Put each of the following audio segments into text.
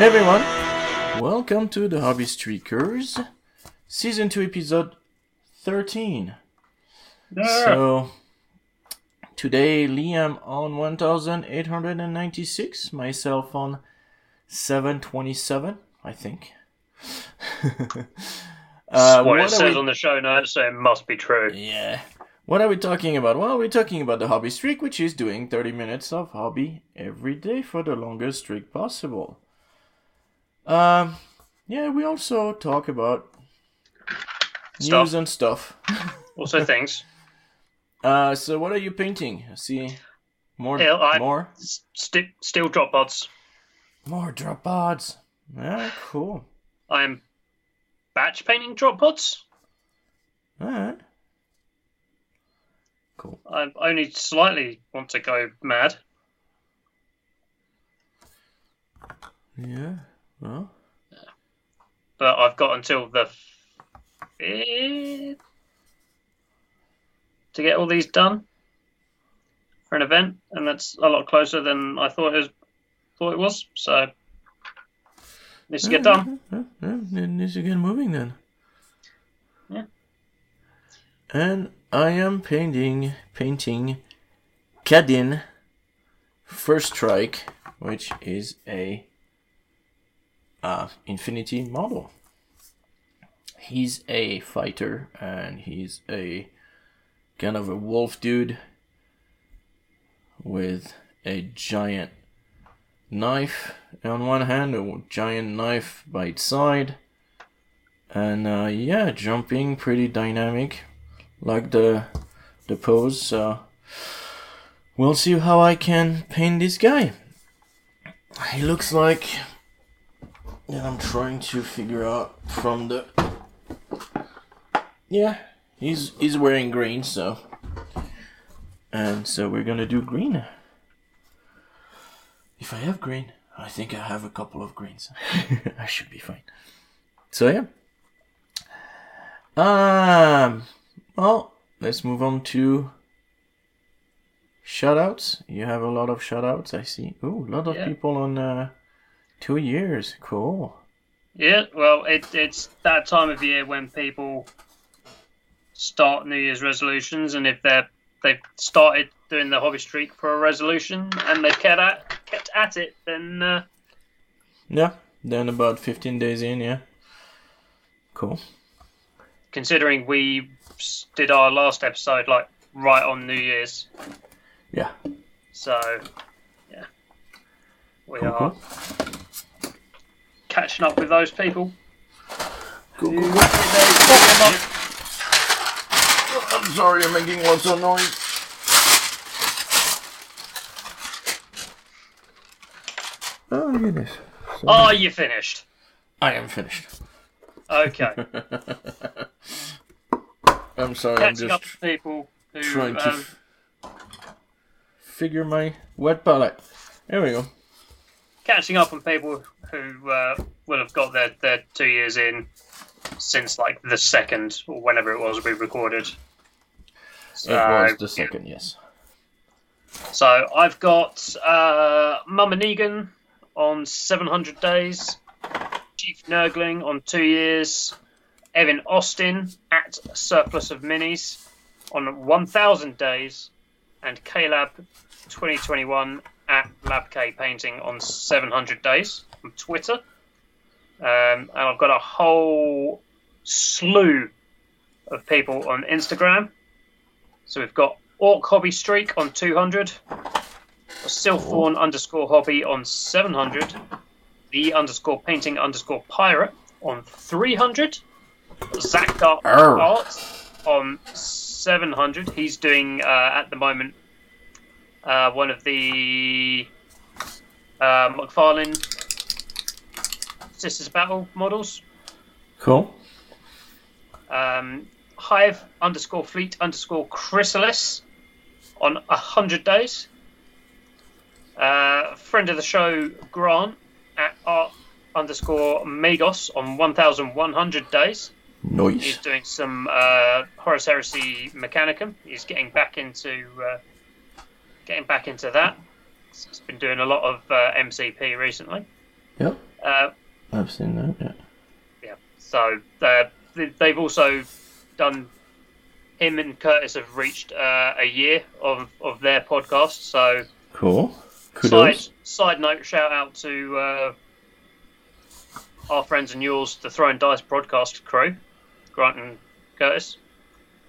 Hey everyone, welcome to the Hobby Streakers, season 2, episode 13. So, today Liam on 1896, myself on 727, I think. uh, what, it says we- on the show notes, so it must be true. Yeah. What are we talking about? Well, we're talking about the hobby streak, which is doing 30 minutes of hobby every day for the longest streak possible. Um, yeah, we also talk about Stuff. news and stuff. Also, things. Uh, so what are you painting? I see more, Yeah, I- more, St- steel drop pods. more drop pods. Yeah, cool. I'm batch painting drop pods. All right. Cool. I only slightly want to go mad. Yeah. Well, but I've got until the fifth to get all these done for an event, and that's a lot closer than I thought it was. Thought it was. So needs to get done. Yeah, yeah, yeah, needs to get moving then. Yeah. And I am painting painting Kadin First Strike, which is a uh, Infinity model. He's a fighter and he's a kind of a wolf dude with a giant knife on one hand, a giant knife by its side, and uh, yeah, jumping pretty dynamic, like the the pose. So we'll see how I can paint this guy. He looks like, and I'm trying to figure out from the. Yeah, he's he's wearing green, so. And so we're gonna do green. If I have green, I think I have a couple of greens. I should be fine. So yeah. Um. Well, let's move on to shoutouts. You have a lot of shoutouts. I see. Ooh, a lot of Yeah. people on uh, two years. Cool. Yeah, well, it, it's that time of year when people start New Year's resolutions, and if they're they've started doing the hobby streak for a resolution and they've kept at kept at it, then uh, Yeah. Then about fifteen days in. Yeah. Cool. considering we did our last episode like right on New Year's, Yeah. so yeah, we Cool, are cool. Catching up with those people. Cool. cool, I'm sorry, I'm making lots of noise. Oh, look at this. So- Are you finished? I am finished. Okay. I'm sorry, I'm Catching up just with people who trying to um, f- figure my wet palette. There we go. Catching up on people who uh, will have got their, their two years in since like the second or whenever it was we recorded. So, It was the second, yes. so I've got uh, Momma Negan on 700 days, Chief Nurgling on two years, Evan Austin at Surplus of Minis on 1,000 days, and KLab 2021 at LabK Painting on 700 days on Twitter. Um, and I've got a whole slew of people on Instagram. So we've got Ork Hobby Streak on 200, Sylthorn underscore hobby on 700, the underscore painting underscore pirate on 300, Zach Dart Art on 700. He's doing uh, at the moment uh, one of the uh, McFarlane Sisters Battle models. Cool. Um, Hive underscore fleet underscore chrysalis on 100 days. Uh, friend of the show, Grant, at arch underscore Magos on 1,100 days. Nice. He's doing some uh, Horus Heresy Mechanicum. He's getting back into uh, getting back into that. He's been doing a lot of uh, MCP recently. Yep. Uh, I've seen that. Yeah. yeah. So uh, they- they've also done. Him and Curtis have reached uh, a year of, of their podcast. So Cool. side Kudos. side note, shout out to uh, our friends and yours, the Throwing Dice podcast crew, Grant and Curtis,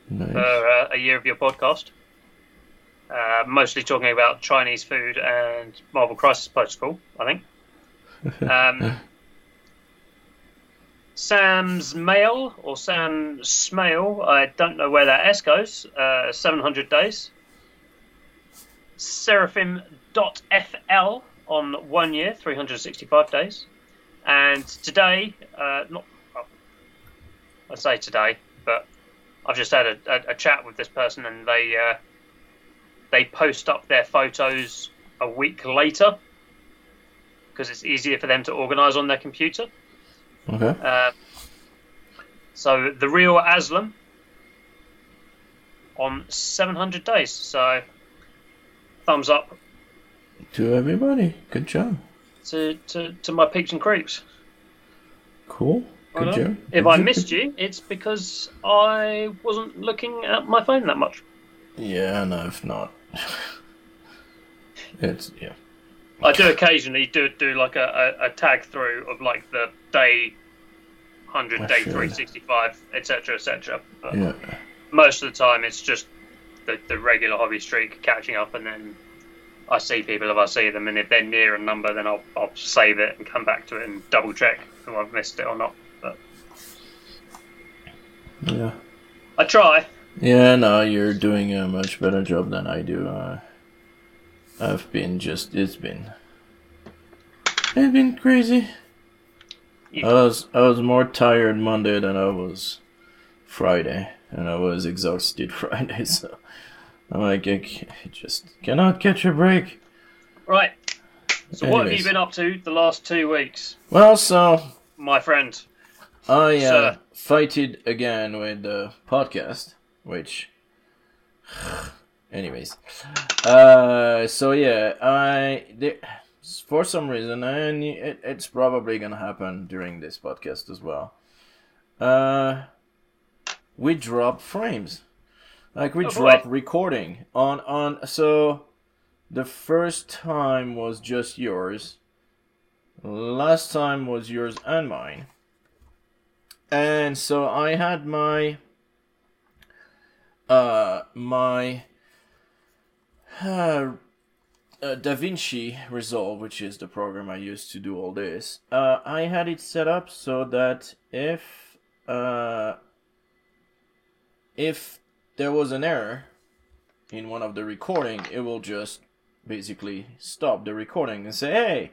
Nice. for uh, a year of your podcast. Uh, mostly talking about Chinese food and Marvel Crisis Protocol, I think. Um, Sam's Mail or Sam Smale, I don't know where that S goes. Uh, 700 days. Seraphim.fl on one year, 365 days. And today, uh, not, well, I say today, but I've just had a, a, a chat with this person and they uh, they post up their photos a week later because it's easier for them to organise on their computer. okay. Uh, so the real Aslum on 700 days. So thumbs up To everybody. Good job. to, to, to my peeps and creeps. Cool. Good Well, job. If Good I job. missed you, it's because I wasn't looking at my phone that much. Yeah, no, if not. it's yeah. I do occasionally do do like a, a, a tag through of like the day 100, day 365, etc., etc. But Yeah. most of the time, it's just the, the regular hobby streak catching up, and then I see people if I see them, and if they're near a number, then I'll, I'll save it and come back to it and double check if I've missed it or not. But Yeah. I try. Yeah, no, you're doing a much better job than I do. Uh, I've been just, it's been, it's been crazy. You- I was, I was more tired Monday than I was Friday, and I was exhausted Friday. So I'm like, I just cannot catch a break. Right. So what have you been up to the last two weeks, Well, so my friend? I uh, fighted again with the podcast, which, anyways, uh, so yeah, I there, for some reason, and it, it's probably gonna happen during this podcast as well. Uh, we drop frames, like we Oh, drop boy. recording on on. So the first time was just yours. Last time was yours and mine. And so I had my uh my uh, uh, DaVinci Resolve, which is the program I use to do all this. Uh, I had it set up so that if uh if there was an error in one of the recording, it will just basically stop the recording and say, "Hey,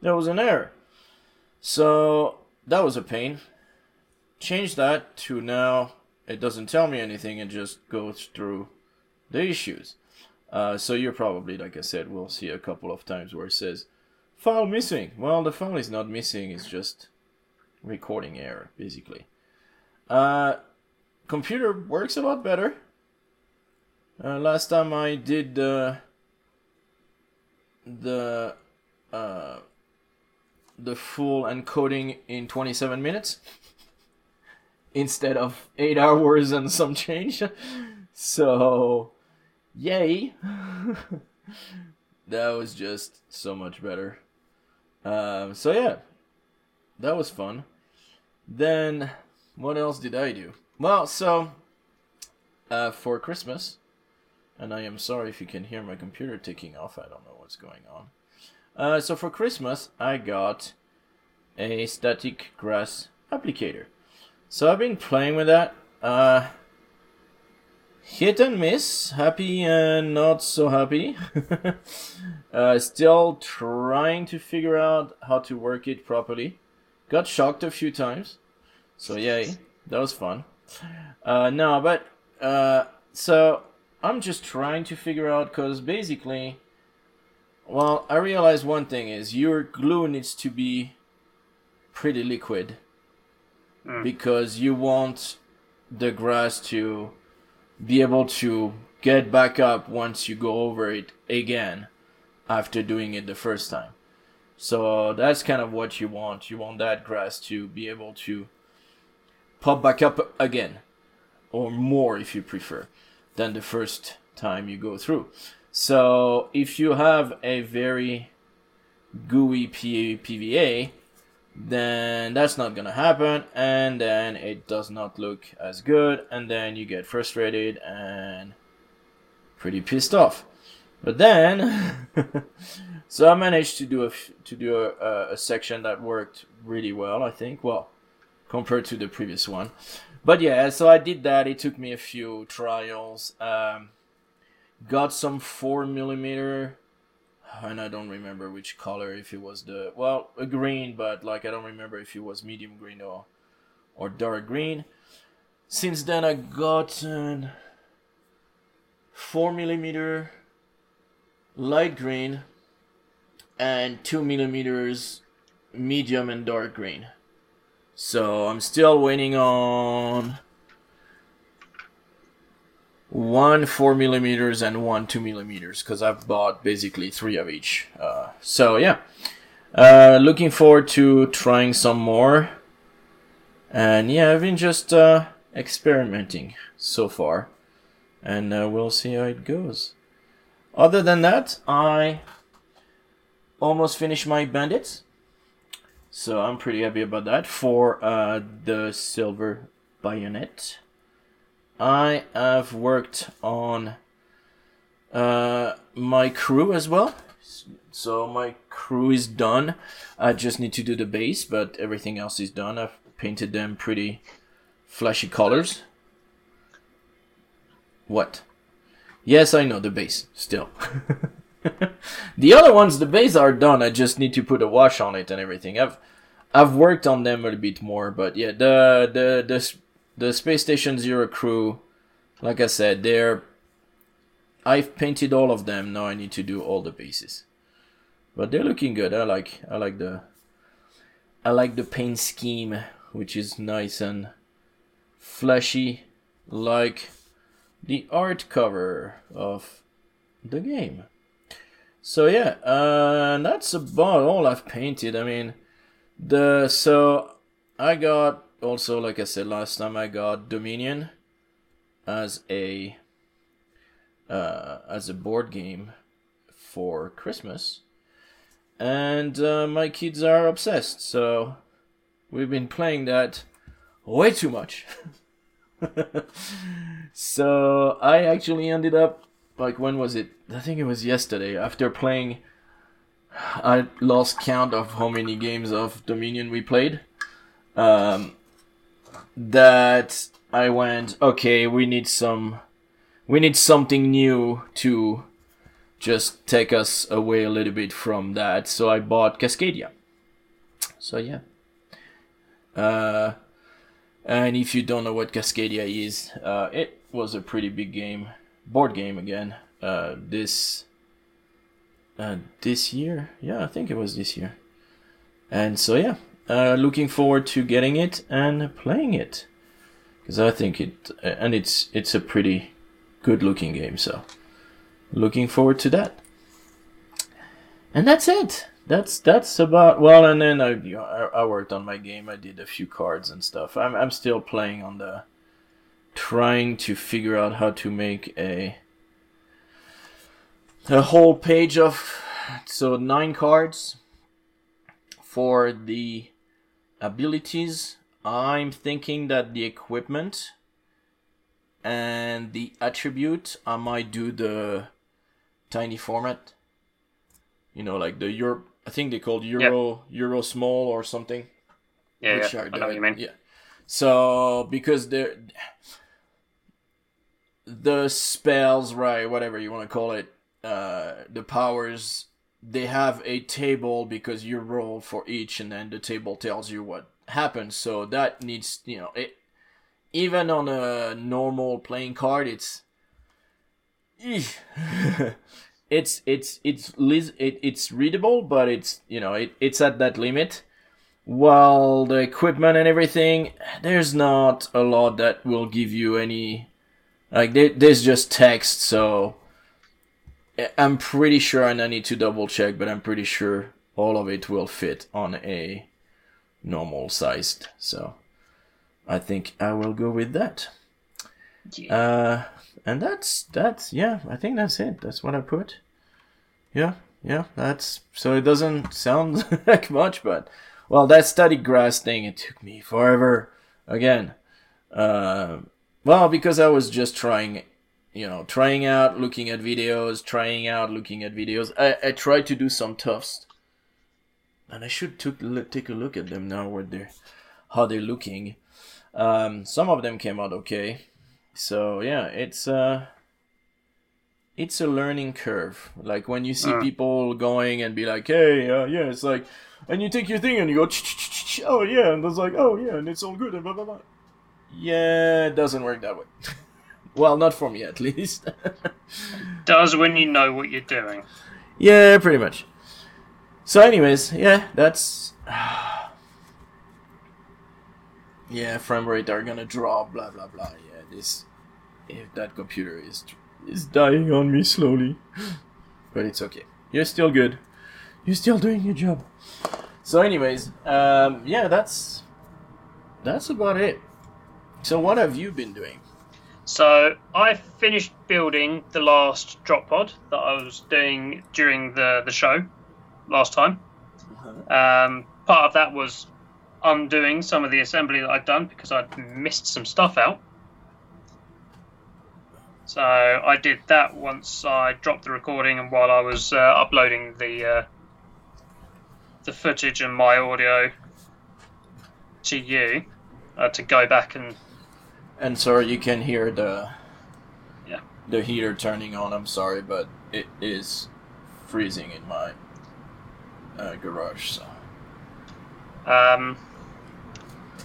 there was an error." So that was a pain change that to now it doesn't tell me anything it just goes through the issues. Uh, so you're probably like i said we'll see a couple of times where it says file missing. Well the file is not missing it's just recording error basically. Uh, computer works a lot better. Uh, last time i did the the uh, the full encoding in 27 minutes instead of eight hours and some change. So, yay! that was just so much better. Um, so yeah, that was fun. Then, what else did I do? Well, so uh, for Christmas, and I am sorry if you can hear my computer ticking off. I don't know what's going on. Uh, so for Christmas, I got a static grass applicator. So I've been playing with that. Uh, hit and miss, happy and not so happy. uh, still trying to figure out how to work it properly. Got shocked a few times, so yay, that was fun. Uh, no, but uh, so I'm just trying to figure out because basically, well, I realize one thing is your glue needs to be pretty liquid Mm. because you want the grass to be able to get back up once you go over it again after doing it the first time. So that's kind of what you want. You want that grass to be able to pop back up again, or more if you prefer, than the first time you go through. So if you have a very gooey PVA, then that's not gonna happen, and then it does not look as good, and then you get frustrated and pretty pissed off. But then, so I managed to do a to do a, a section that worked really well. I think well compared to the previous one. But yeah, so I did that. It took me a few trials. Um, got some four millimeter, and I don't remember which color. If it was the well a green, but like I don't remember if it was medium green or or dark green. Since then, I got uh, four millimeter light green and two millimeters medium and dark green. So I'm still waiting on one four millimeters and one two millimeters because I've bought basically three of each. Uh, so yeah, uh, looking forward to trying some more. And yeah, I've been just uh, experimenting so far, and uh, we'll see how it goes. Other than that, I almost finished my bandits. So I'm pretty happy about that. For uh, the silver bayonet, I have worked on uh, my crew as well. So my crew is done. I just need to do the base, but everything else is done. I've painted them pretty flashy colors. What? Yes, I know the base still. the other ones, the base are done. I just need to put a wash on it and everything. I've I've worked on them a little bit more, but yeah, the the the the space station zero crew, like I said, they're. I've painted all of them. Now I need to do all the bases, but they're looking good. I like I like the. I like the paint scheme, which is nice and flashy, like the art cover of the game. So yeah, uh, that's about all I've painted. I mean, the so I got also like I said last time I got Dominion as a uh, as a board game for Christmas, and uh, my kids are obsessed. So we've been playing that way too much. so I actually ended up like when was it? I think it was yesterday. After playing, I lost count of how many games of Dominion we played. Um, that I went, okay, we need some, we need something new to just take us away a little bit from that. So I bought Cascadia. So yeah. Uh, and if you don't know what Cascadia is, uh, it was a pretty big game board game again. Uh, this uh, this year, yeah, I think it was this year. And so yeah, uh, looking forward to getting it and playing it because I think it uh, and it's it's a pretty good looking game. So looking forward to that. And that's it. That's that's about well. And then I I worked on my game. I did a few cards and stuff. I'm I'm still playing on the trying to figure out how to make a a whole page of so nine cards for the abilities. I'm thinking that the equipment and the attribute I might do the tiny format. You know, like the Euro. I think they called Euro yep. Euro small or something. Yeah, yeah. I know what you mean. Yeah. So because they're the spells, right, whatever you want to call it, uh, the powers, they have a table because you roll for each, and then the table tells you what happens. So that needs, you know, it. Even on a normal playing card, it's. it's it's it's it, it's readable, but it's you know it, it's at that limit. While the equipment and everything, there's not a lot that will give you any like there's just text, so I'm pretty sure, and I need to double check, but I'm pretty sure all of it will fit on a normal sized. So I think I will go with that. Yeah. Uh, and that's that's yeah. I think that's it. That's what I put. Yeah, yeah. That's so it doesn't sound like much, but well, that static grass thing it took me forever. Again, uh, well, because I was just trying, you know, trying out, looking at videos, trying out, looking at videos. I I tried to do some tufts, and I should took, take a look at them now. Where they're how they're looking. Um, some of them came out okay. So yeah, it's uh it's a learning curve. Like when you see Uh. people going and be like, "Hey, uh, yeah," it's like, and you take your thing and you go, "Oh yeah," and it's like, "Oh yeah," and it's all good and blah blah blah. Yeah, it doesn't work that way. well, not for me at least. Does when you know what you're doing. yeah, pretty much. So, anyways, yeah, that's. yeah, frame rate are gonna drop. Blah blah blah. Yeah, this. If that computer is is dying on me slowly, but it's okay. You're still good. You're still doing your job. So, anyways, um, yeah, that's that's about it. So, what have you been doing? So I finished building the last drop pod that I was doing during the, the show last time. Um, part of that was undoing some of the assembly that I'd done because I'd missed some stuff out. So I did that once I dropped the recording and while I was uh, uploading the uh, the footage and my audio to you uh, to go back and And sorry, you can hear the Yeah. the heater turning on. I'm sorry, but it is freezing in my uh, garage. So Um,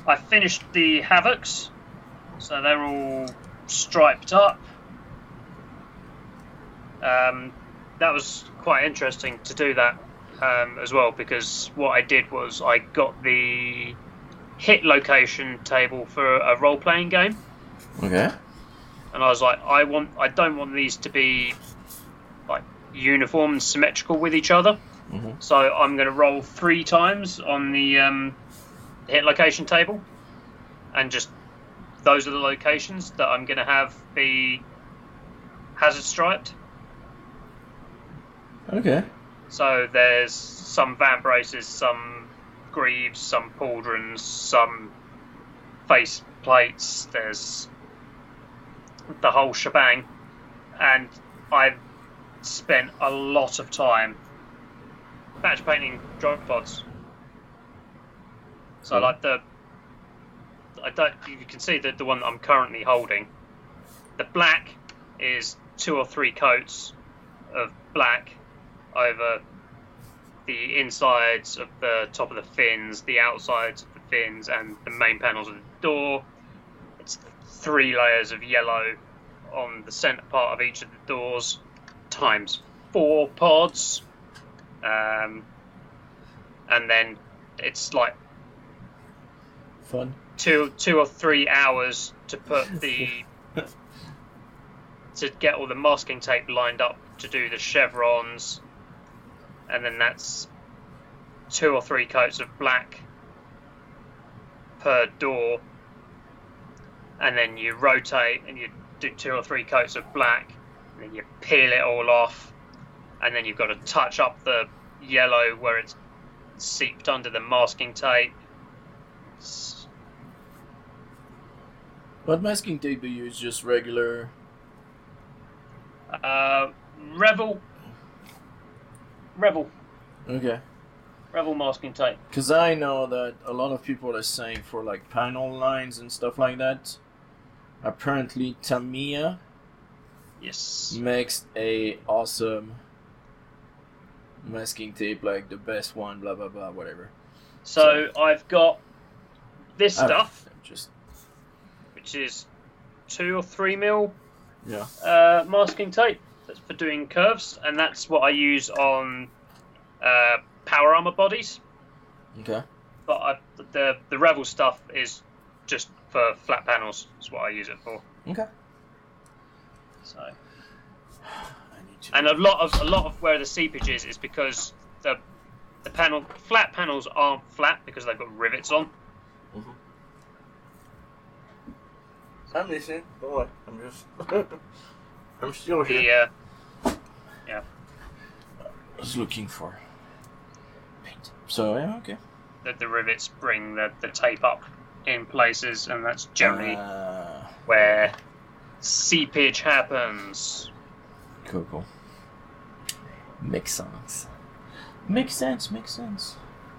I finished the Havocs, so they're all striped up. Um, that was quite interesting to do that um, as well because what I did was I got the hit location table for a role playing game, okay, and I was like, I want, I don't want these to be like uniform and symmetrical with each other. Mhm. So I'm going to roll three times on the um, hit location table, and just those are the locations that I'm going to have be hazard striped. okay, So there's some vambraces, some greaves, some pauldrons, some face plates. There's the whole shebang, and I've spent a lot of time batch painting drop pods. So hmm. like the, I don't. You can see that the one that I'm currently holding, the black is two or three coats of black over the insides of the top of the fins, the outsides of the fins, and the main panels of the door. Three layers of yellow on the centre part of each of the doors, times four pods. Um, and then it's like fun. two two or three hours to put the to get all the masking tape lined up to do the chevrons and then that's two or three coats of black per door and then you rotate and you do two or three coats of black and then you peel it all off and then you've got to touch up the yellow where it's seeped under the masking tape It's- What masking tape do you use? Just regular. Uh, Revell. Revell. Okay. Revell masking tape. Because I know that a lot of people are saying for like panel lines and stuff like that. Apparently, Tamiya Yes. makes a awesome masking tape, like the best one. Blah blah blah, whatever. So I've got this Ah, stuff, Just which is two or three mil yeah. uh, masking tape. That's for doing curves, and that's what I use on uh, power armor bodies. Okay. But I, the the Revell stuff is just for flat panels. That's what I use it for. Okay. So. I need to. and a lot of a lot of where the seepage is is because the the panel flat panels aren't flat because they've got rivets on. I'm listening. Don't. I'm just. I'm still The here. uh, yeah. I was looking for paint. So yeah, okay. the, the rivets bring the, the tape up in places, and that's generally Uh, where seepage happens. cool, cool. Makes sense. Makes sense. Makes sense.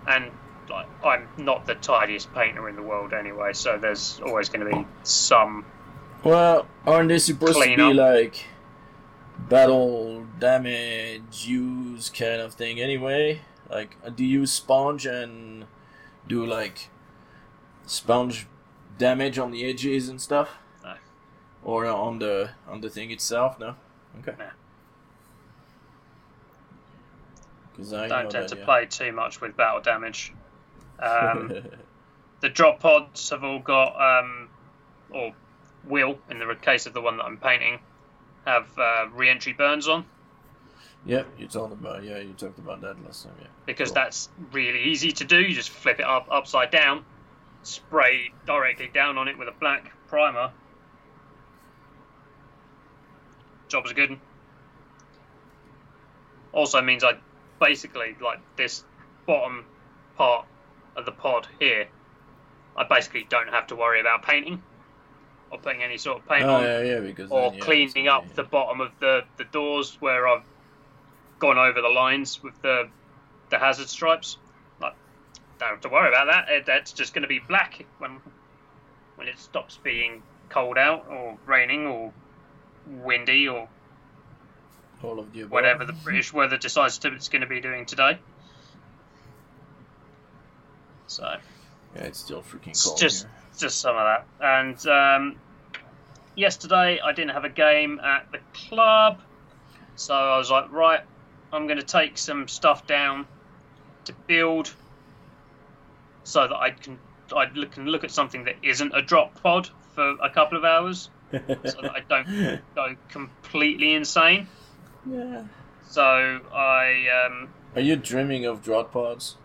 And like, I'm not the tidiest painter in the world anyway, so there's always going to be some. Well, aren't they supposed to be like battle damage use kind of thing anyway? Like, do you use sponge and do like sponge damage on the edges and stuff? No. Or on the on the thing itself? No. Okay. No. I Don't tend to yeah. play too much with battle damage. Um, the drop pods have all got, um, or will, in the case of the one that I'm painting, have uh, re-entry burns on yep, you talked about yeah, you talked about that last time. Yeah. because Cool. that's really easy to do. You just flip it up upside down, spray directly down on it with a black primer. Job's a good. one. Also means I basically like this bottom part of the pod here. I basically don't have to worry about painting or putting any sort of paint Oh on yeah, yeah, because or then, yeah, cleaning up the bottom of the, the doors where I've gone over the lines with the the hazard stripes. Don't have to worry about that. It, that's just going to be black when when it stops being cold out or raining or windy or all of the above. whatever the British weather decides to, it's going to be doing today. So Yeah, it's still freaking It's cold just here. just some of that. And um, yesterday I didn't have a game at the club, so I was like, right, I'm going to take some stuff down to build, so that I can I look, can look at something that isn't a drop pod for a couple of hours, so that I don't go completely insane. yeah. So I um, Are you dreaming of drop pods?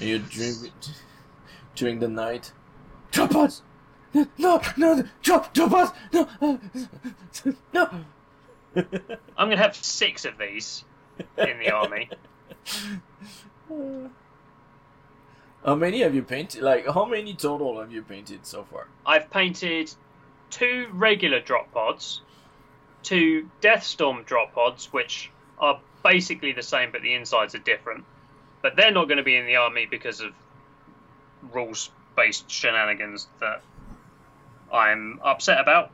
Are you dreaming during the night? Drop pods! No, no, drop, drop pods! No, no. I'm going to have six of these in the army. How many have you painted? Like, how many total have you painted so far? I've painted two regular drop pods, two Deathstorm drop pods, which are basically the same, but the insides are different. But they're not going to be in the army because of rules based shenanigans that I'm upset about,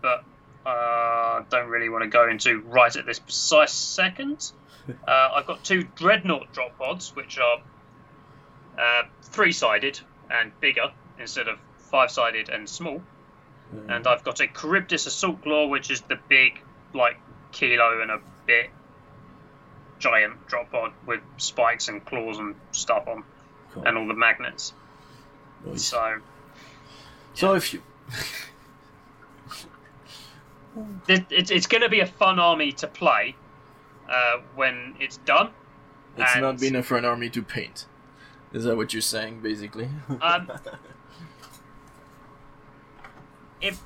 but uh, don't really want to go into right at this precise second. Uh, I've got two Dreadnought drop pods, which are uh, three sided and bigger instead of five sided and small. And I've got a Charybdis Assault Claw, which is the big, like, kilo and a bit giant drop pod with spikes and claws and stuff on, Cool. and all the magnets. Nice. So So if you it, it's it's going to be a fun army to play uh, when it's done. it's And- not been for an army to paint, is that what you're saying, basically? Um, if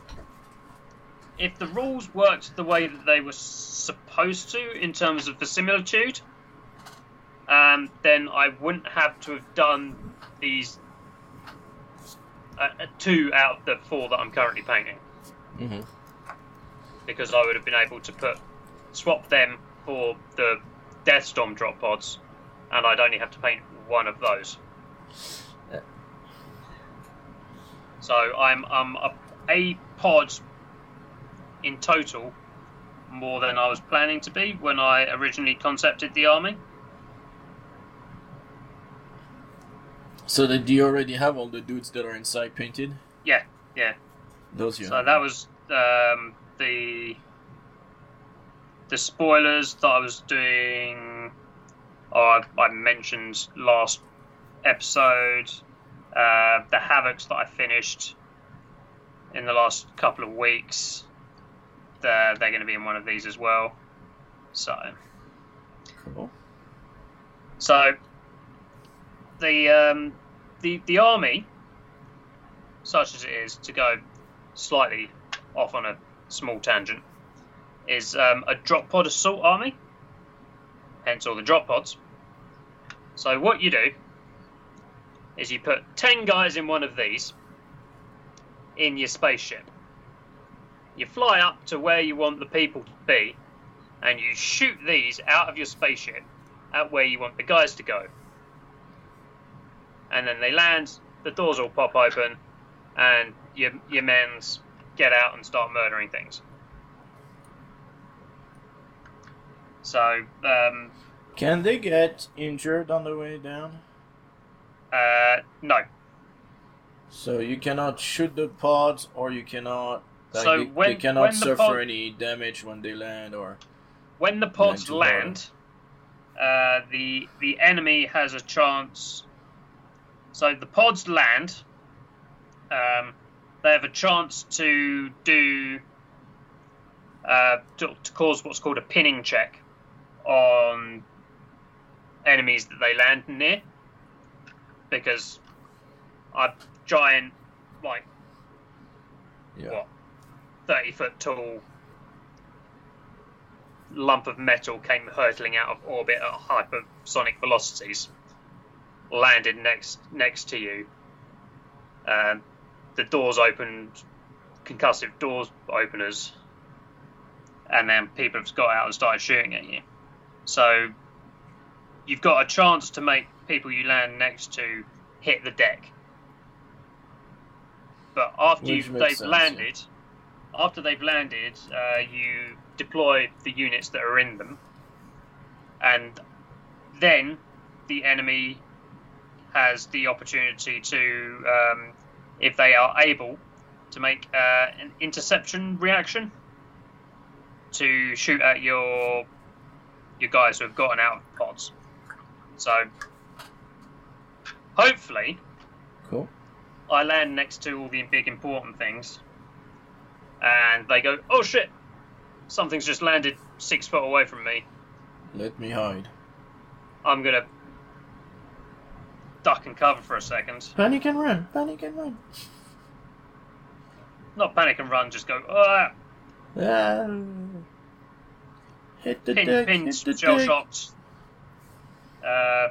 if the rules worked the way that they were supposed to in terms of the similitude, um, then I wouldn't have to have done these uh, two out of the four that I'm currently painting hmm because I would have been able to put swap them for the Deathstorm drop pods, and I'd only have to paint one of those. Yeah. So I'm I'm a, a pod in total more than I was planning to be when I originally concepted the army. So that do you already have all the dudes that are inside painted? Yeah, yeah. Those you So that was um, the the spoilers that I was doing. Or I, I mentioned last episode. Uh, the havocs that I finished in the last couple of weeks. They're, they're going to be in one of these as well. So Cool. so the um, the the army, such as it is, to go slightly off on a small tangent, is um, a drop pod assault army. Hence all the drop pods. So what you do is you put ten guys in one of these in your spaceship. You fly up to where you want the people to be, and you shoot these out of your spaceship at where you want the guys to go. And then they land, the doors all pop open, and your your men's get out and start murdering things. So, um, Can they get injured on the way down? uh, no. So you cannot shoot the pods, or you cannot. Like, So they, when- they cannot when the suffer pod- any damage when they land, or When the pods Land land, uh, the the enemy has a chance. So the pods land. Um, they have a chance to do uh, to, to cause what's called a pinning check on enemies that they land near, because a giant, like yeah. what, thirty foot tall lump of metal came hurtling out of orbit at hypersonic velocities, landed next next to you. Um, the doors opened, concussive doors openers, and then people have got out and started shooting at you. So you've got a chance to make people you land next to hit the deck. But after Which you've, they've sense, landed, after they've landed, uh, you deploy the units that are in them, and then the enemy has the opportunity to, um, if they are able, to make uh, an interception reaction to shoot at your your guys who have gotten out of pods. So hopefully Cool. I land next to all the big important things, and they go, "Oh shit! Something's just landed six foot away from me. Let me hide. I'm gonna duck and cover for a second. Panic and run. Panic and run. Not panic and run, just go, ah, Ah. Hit the pin, deck. pinned, hit the shell deck. shocked. Uh,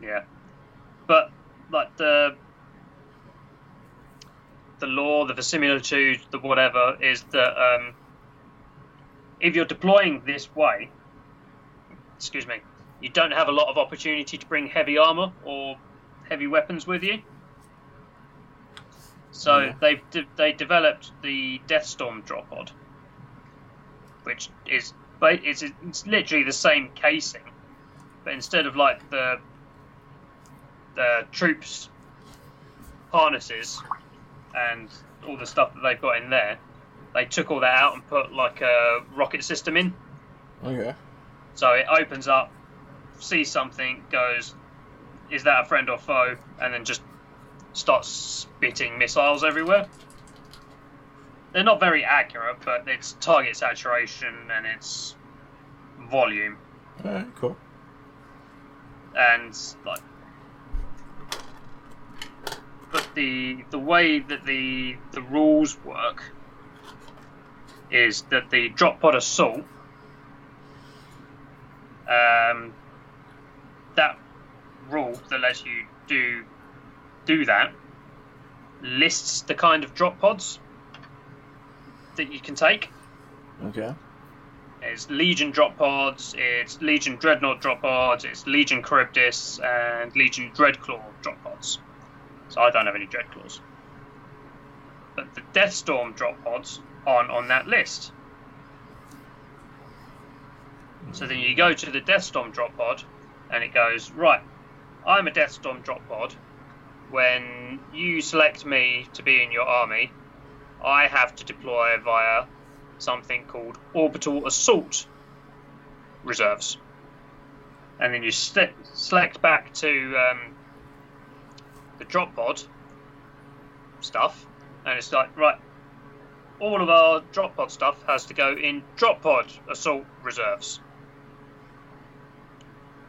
yeah, but like the the law, the verisimilitude, the whatever is that um, if you're deploying this way, excuse me, you don't have a lot of opportunity to bring heavy armor or heavy weapons with you. So Yeah. they've de- they developed the Deathstorm drop pod, which is it's, it's literally the same casing, but instead of like the the troops harnesses and all the stuff that they've got in there, they took all that out and put like a rocket system in. Okay. So it opens up, sees something, goes, is that a friend or foe? And then just starts spitting missiles everywhere. They're not very accurate, but it's target saturation and it's volume. Alright, cool. And like but the the way that the the rules work is that the drop pod assault um, that rule that lets you do do that lists the kind of drop pods that you can take. Okay. It's Legion drop pods, it's Legion Dreadnought drop pods, it's Legion Charybdis, and Legion Dreadclaw drop pods. So I don't have any Dreadclaws. But the Deathstorm drop pods aren't on that list. So then you go to the Deathstorm drop pod, and it goes, right, I'm a Deathstorm drop pod. When you select me to be in your army, I have to deploy via something called orbital assault reserves. And then you st- select back to um, the drop pod stuff, and it's like, right, all of our drop pod stuff has to go in drop pod assault reserves,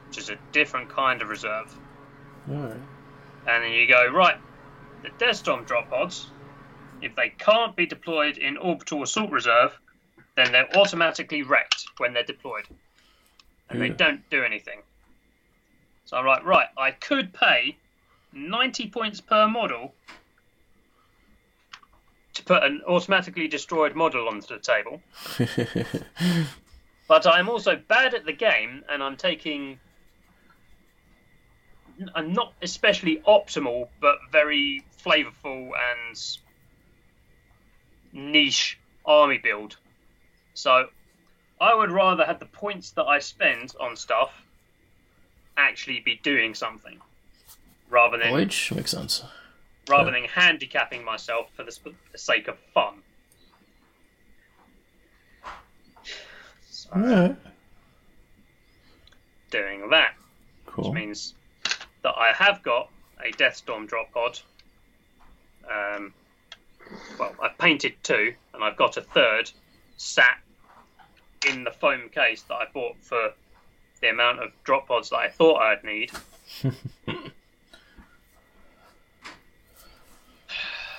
which is a different kind of reserve. Alright. And then you go, right, the Death Storm drop pods, if they can't be deployed in orbital assault reserve, then they're automatically wrecked when they're deployed. And they don't do anything. So I'm like, right, I could pay 90 points per model to put an automatically destroyed model onto the table. But I'm also bad at the game, and I'm taking a not especially optimal, but very flavourful and niche army build. So I would rather have the points that I spend on stuff actually be doing something, rather than Which makes sense. rather than handicapping myself for the, sp- the sake of fun. So, Alright. doing that. Cool. which means that I have got a Deathstorm drop pod. Um, well, I've painted two, and I've got a third sat in the foam case that I bought for the amount of drop pods that I thought I'd need.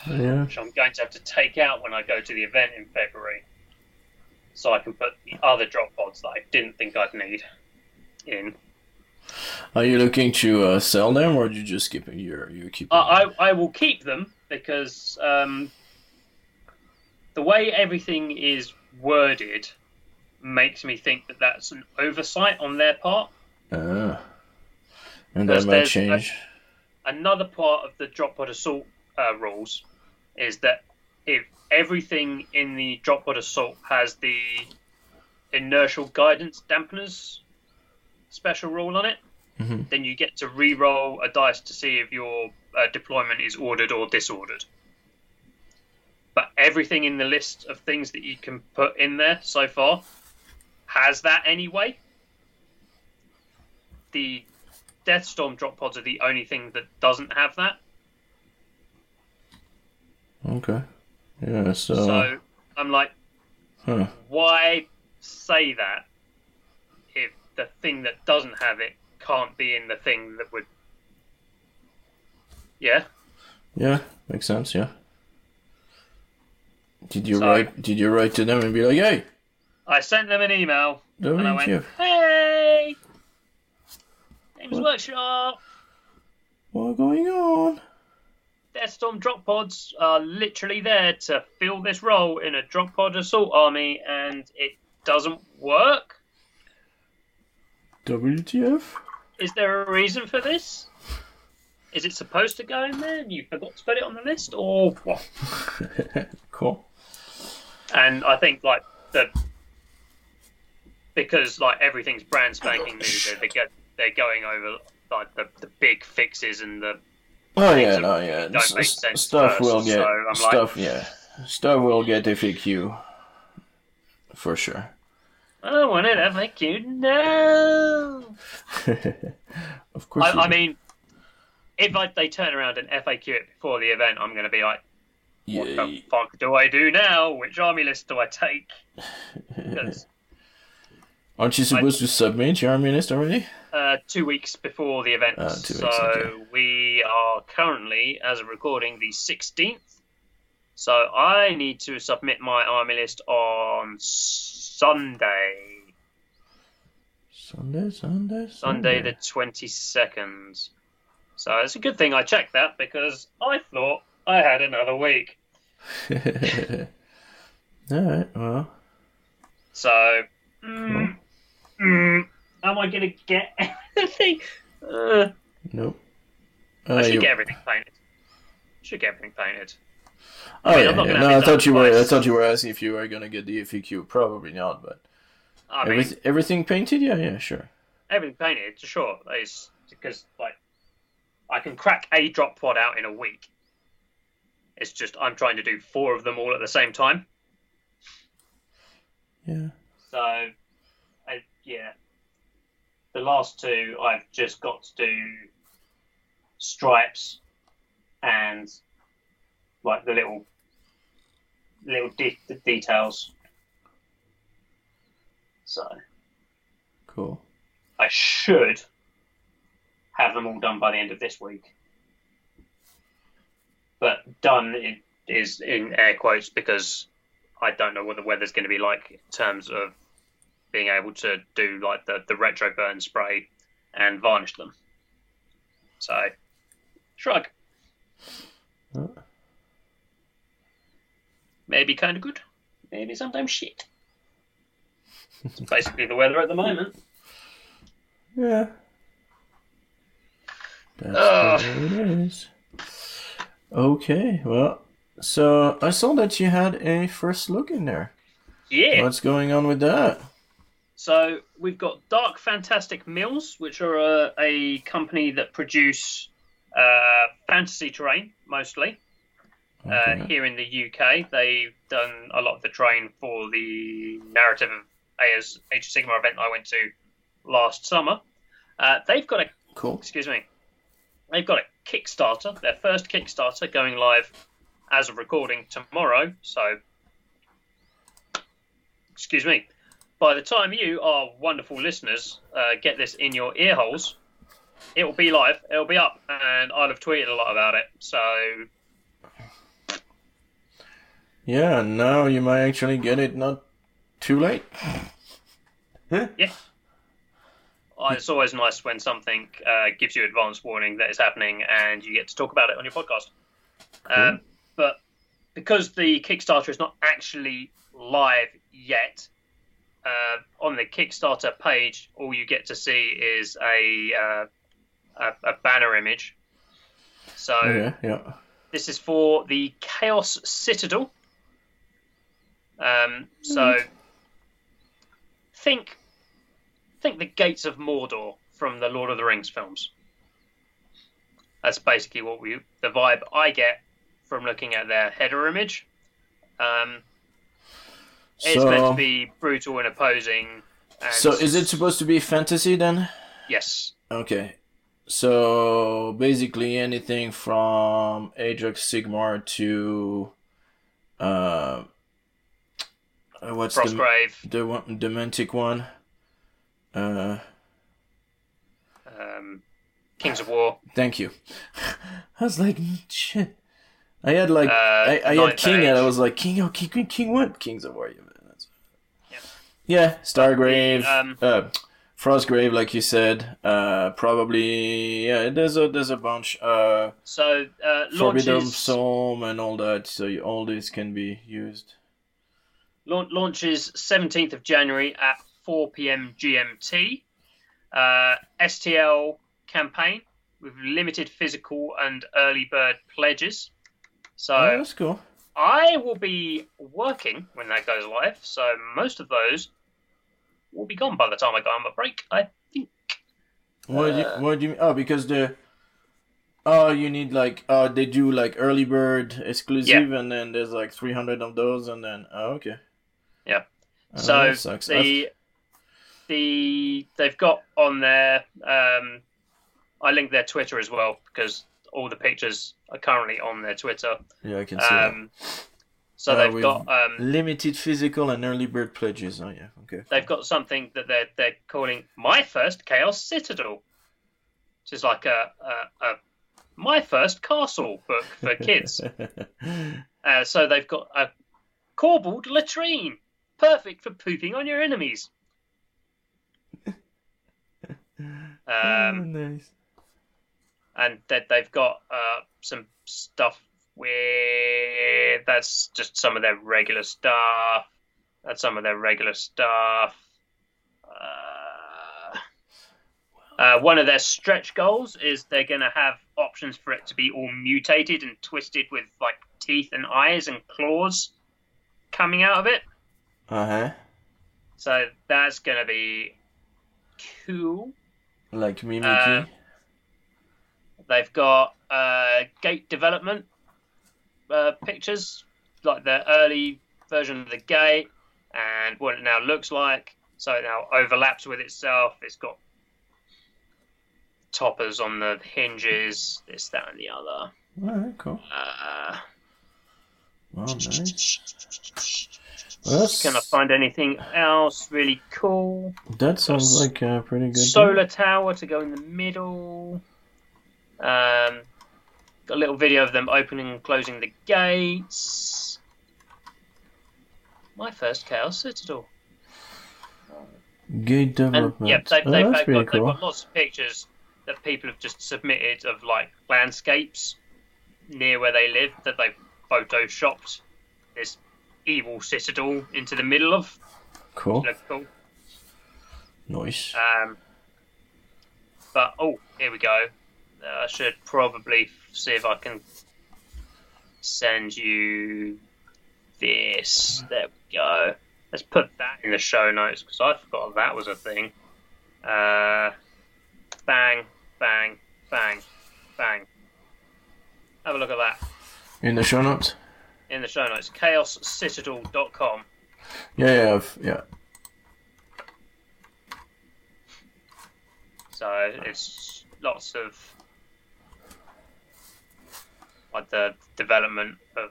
Yeah. which I'm going to have to take out when I go to the event in February, so I can put the other drop pods that I didn't think I'd need in. Are you looking to uh, sell them, or do you just keep your you keep? I, I, I will keep them because um, the way everything is worded makes me think that that's an oversight on their part. Ah. and that might there's a- change. Another part of the drop pod assault uh, rules is that if everything in the drop pod assault has the inertial guidance dampeners special rule on it, Mhm. then you get to re-roll a dice to see if your uh, deployment is ordered or disordered. But everything in the list of things that you can put in there so far has that anyway. The Deathstorm drop pods are the only thing that doesn't have that. Okay. Yeah. So. So I'm like, huh. why say that if the thing that doesn't have it can't be in the thing that would? Yeah. Yeah. Makes sense. Yeah. Did you So- write? Did you write to them and be like, "Hey, I sent them an email and I went, WTF? "Hey, Games What? Workshop, what's going on?" Deathstorm drop pods are literally there to fill this role in a drop pod assault army, and it doesn't work. WTF? Is there a reason for this? Is it supposed to go in there and you forgot to put it on the list, or what? cool. And I think like the because like everything's brand spanking new, they, they get they're going over like the, the big fixes and the Oh yeah, no, yeah. don't S- make sense stuff first, will get so I'm like- stuff. Yeah, stuff will get FAQ for sure. I don't want it FAQ. No. of course. I, I mean, if I, they turn around and FAQ it before the event, I'm going to be like, what yeah, the fuck do I do now? Which army list do I take? Aren't you supposed to submit your army list already? uh, two weeks before the event. Ah, two so okay. we are currently, as of recording, the 16th. So I need to submit my army list on Sunday. Sunday, Sunday, Sunday the 22nd. So it's a good thing I checked that because I thought I had another week. All right. Well, So, mm, mm, am I to get everything? Uh, nope. I Uh, should you- get everything painted. Should get everything painted. Oh mean, yeah, yeah. gonna no, I thought you were. I twice. thought you were asking if you were gonna get the FAQ. Probably not, but I mean, everyth- everything painted. Yeah, yeah, sure. everything painted, sure. Is because like I can crack a drop pod out in a week. It's just I'm trying to do four of them all at the same time. Yeah. So, I, yeah, the last two I've just got to do stripes and like the little little de- the details. So Cool. I should have them all done by the end of this week. But done is in air quotes because I don't know what the weather's going to be like in terms of being able to do like the, the retro burn spray and varnish them. So, shrug. Maybe kind of good, maybe sometimes shit. It's basically the weather at the moment. Yeah. That's way it is. Okay, well, so I saw that you had a first look in there. Yeah. What's going on with that? So we've got Dark Fantastic Mills, which are a, a company that produce uh, fantasy terrain mostly uh, here in the UK. They've done a lot of the terrain for the narrative of Age Age of Sigmar event I went to last summer. Uh, they've got a Cool. excuse me, they've got a Kickstarter, their first Kickstarter going live as of recording tomorrow. So, excuse me, by the time you, our wonderful listeners, uh, get this in your ear holes, it will be live, it'll be up, and I'll have tweeted a lot about it. So, Yeah, now you might actually get it not too late. uh, it's always nice when something uh, gives you advance warning that is happening and you get to talk about it on your podcast. Um, but because the Kickstarter is not actually live yet, uh, on the Kickstarter page, all you get to see is a uh, a, a banner image. So Okay, yeah. this is for the Chaos Citadel. Um, so think think the gates of Mordor from the Lord of the Rings films. That's basically what we the vibe I get from looking at their header image. Um, it's meant to be brutal and opposing. And so is it supposed to be fantasy then? Yes. Okay. So basically anything from Age Sigmar to uh, what's the Frostgrave. the one the Mantic one? Uh, Um, Kings of War. thank you. I was like shit. I had like Uh, I, I had King and I was like King oh King King, what? Kings of War. yeah, that's- Yeah. Yeah, Stargrave, Um, uh, Frostgrave, like you said. Uh, probably yeah. There's a there's a bunch. Uh, So uh, Forbidden launches Psalm and all that. So you, all this can be used. laun- launches 17th of January at 4 p.m. GMT. Uh, STL campaign with limited physical and early bird pledges. So oh, that's cool. I will be working when that goes live. So most of those will be gone by the time I go on my break. I think. What do you, Uh, what do you mean? Oh, because the oh you need like oh they do like early bird exclusive and then there's like 300 of those and then oh okay. Yeah. Oh, so the the they've got on there. Um, I linked their Twitter as well because all the pictures are currently on their Twitter. yeah, I can see that. Um, so Uh, they've got um, Limited physical and early bird pledges. Oh yeah, okay. they've got something that they're they're calling my first Chaos Citadel, which is like a, a, a my first castle book for kids. uh, so they've got a corbelled latrine, perfect for pooping on your enemies. Oh, Um, nice. and that they've got uh, some stuff where that's just some of their regular stuff. That's some of their regular stuff. Uh, uh, one of their stretch goals is they're going to have options for it to be all mutated and twisted with like teeth and eyes and claws coming out of it. Uh huh. So that's going to be cool. Like Mimiki. Uh, They've got uh, gate development uh, pictures, like the early version of the gate, and what it now looks like. So it now overlaps with itself. It's got toppers on the hinges, this, that, and the other. Alright, cool. Uh, Well, nice. Well, can I find anything else really cool? that sounds like a pretty good. Solar tower to go in the middle. Um, got a little video of them opening and closing the gates. My first Chaos Citadel. Gate And development. yep, they've, oh, they've, that's they've, got, they've got lots of pictures that people have just submitted of like landscapes near where they live that they've photoshopped this evil citadel into the middle of. Cool. Cool. Nice. Um, but oh, here we go. Uh, I should probably see if I can send you this. There we go. Let's put that in the show notes because I forgot that was a thing. Uh, bang, bang, bang, bang. Have a look at that In the show notes. In the show notes. ChaosCitadel.com. Yeah, yeah, I've- yeah. So it's lots of like the development of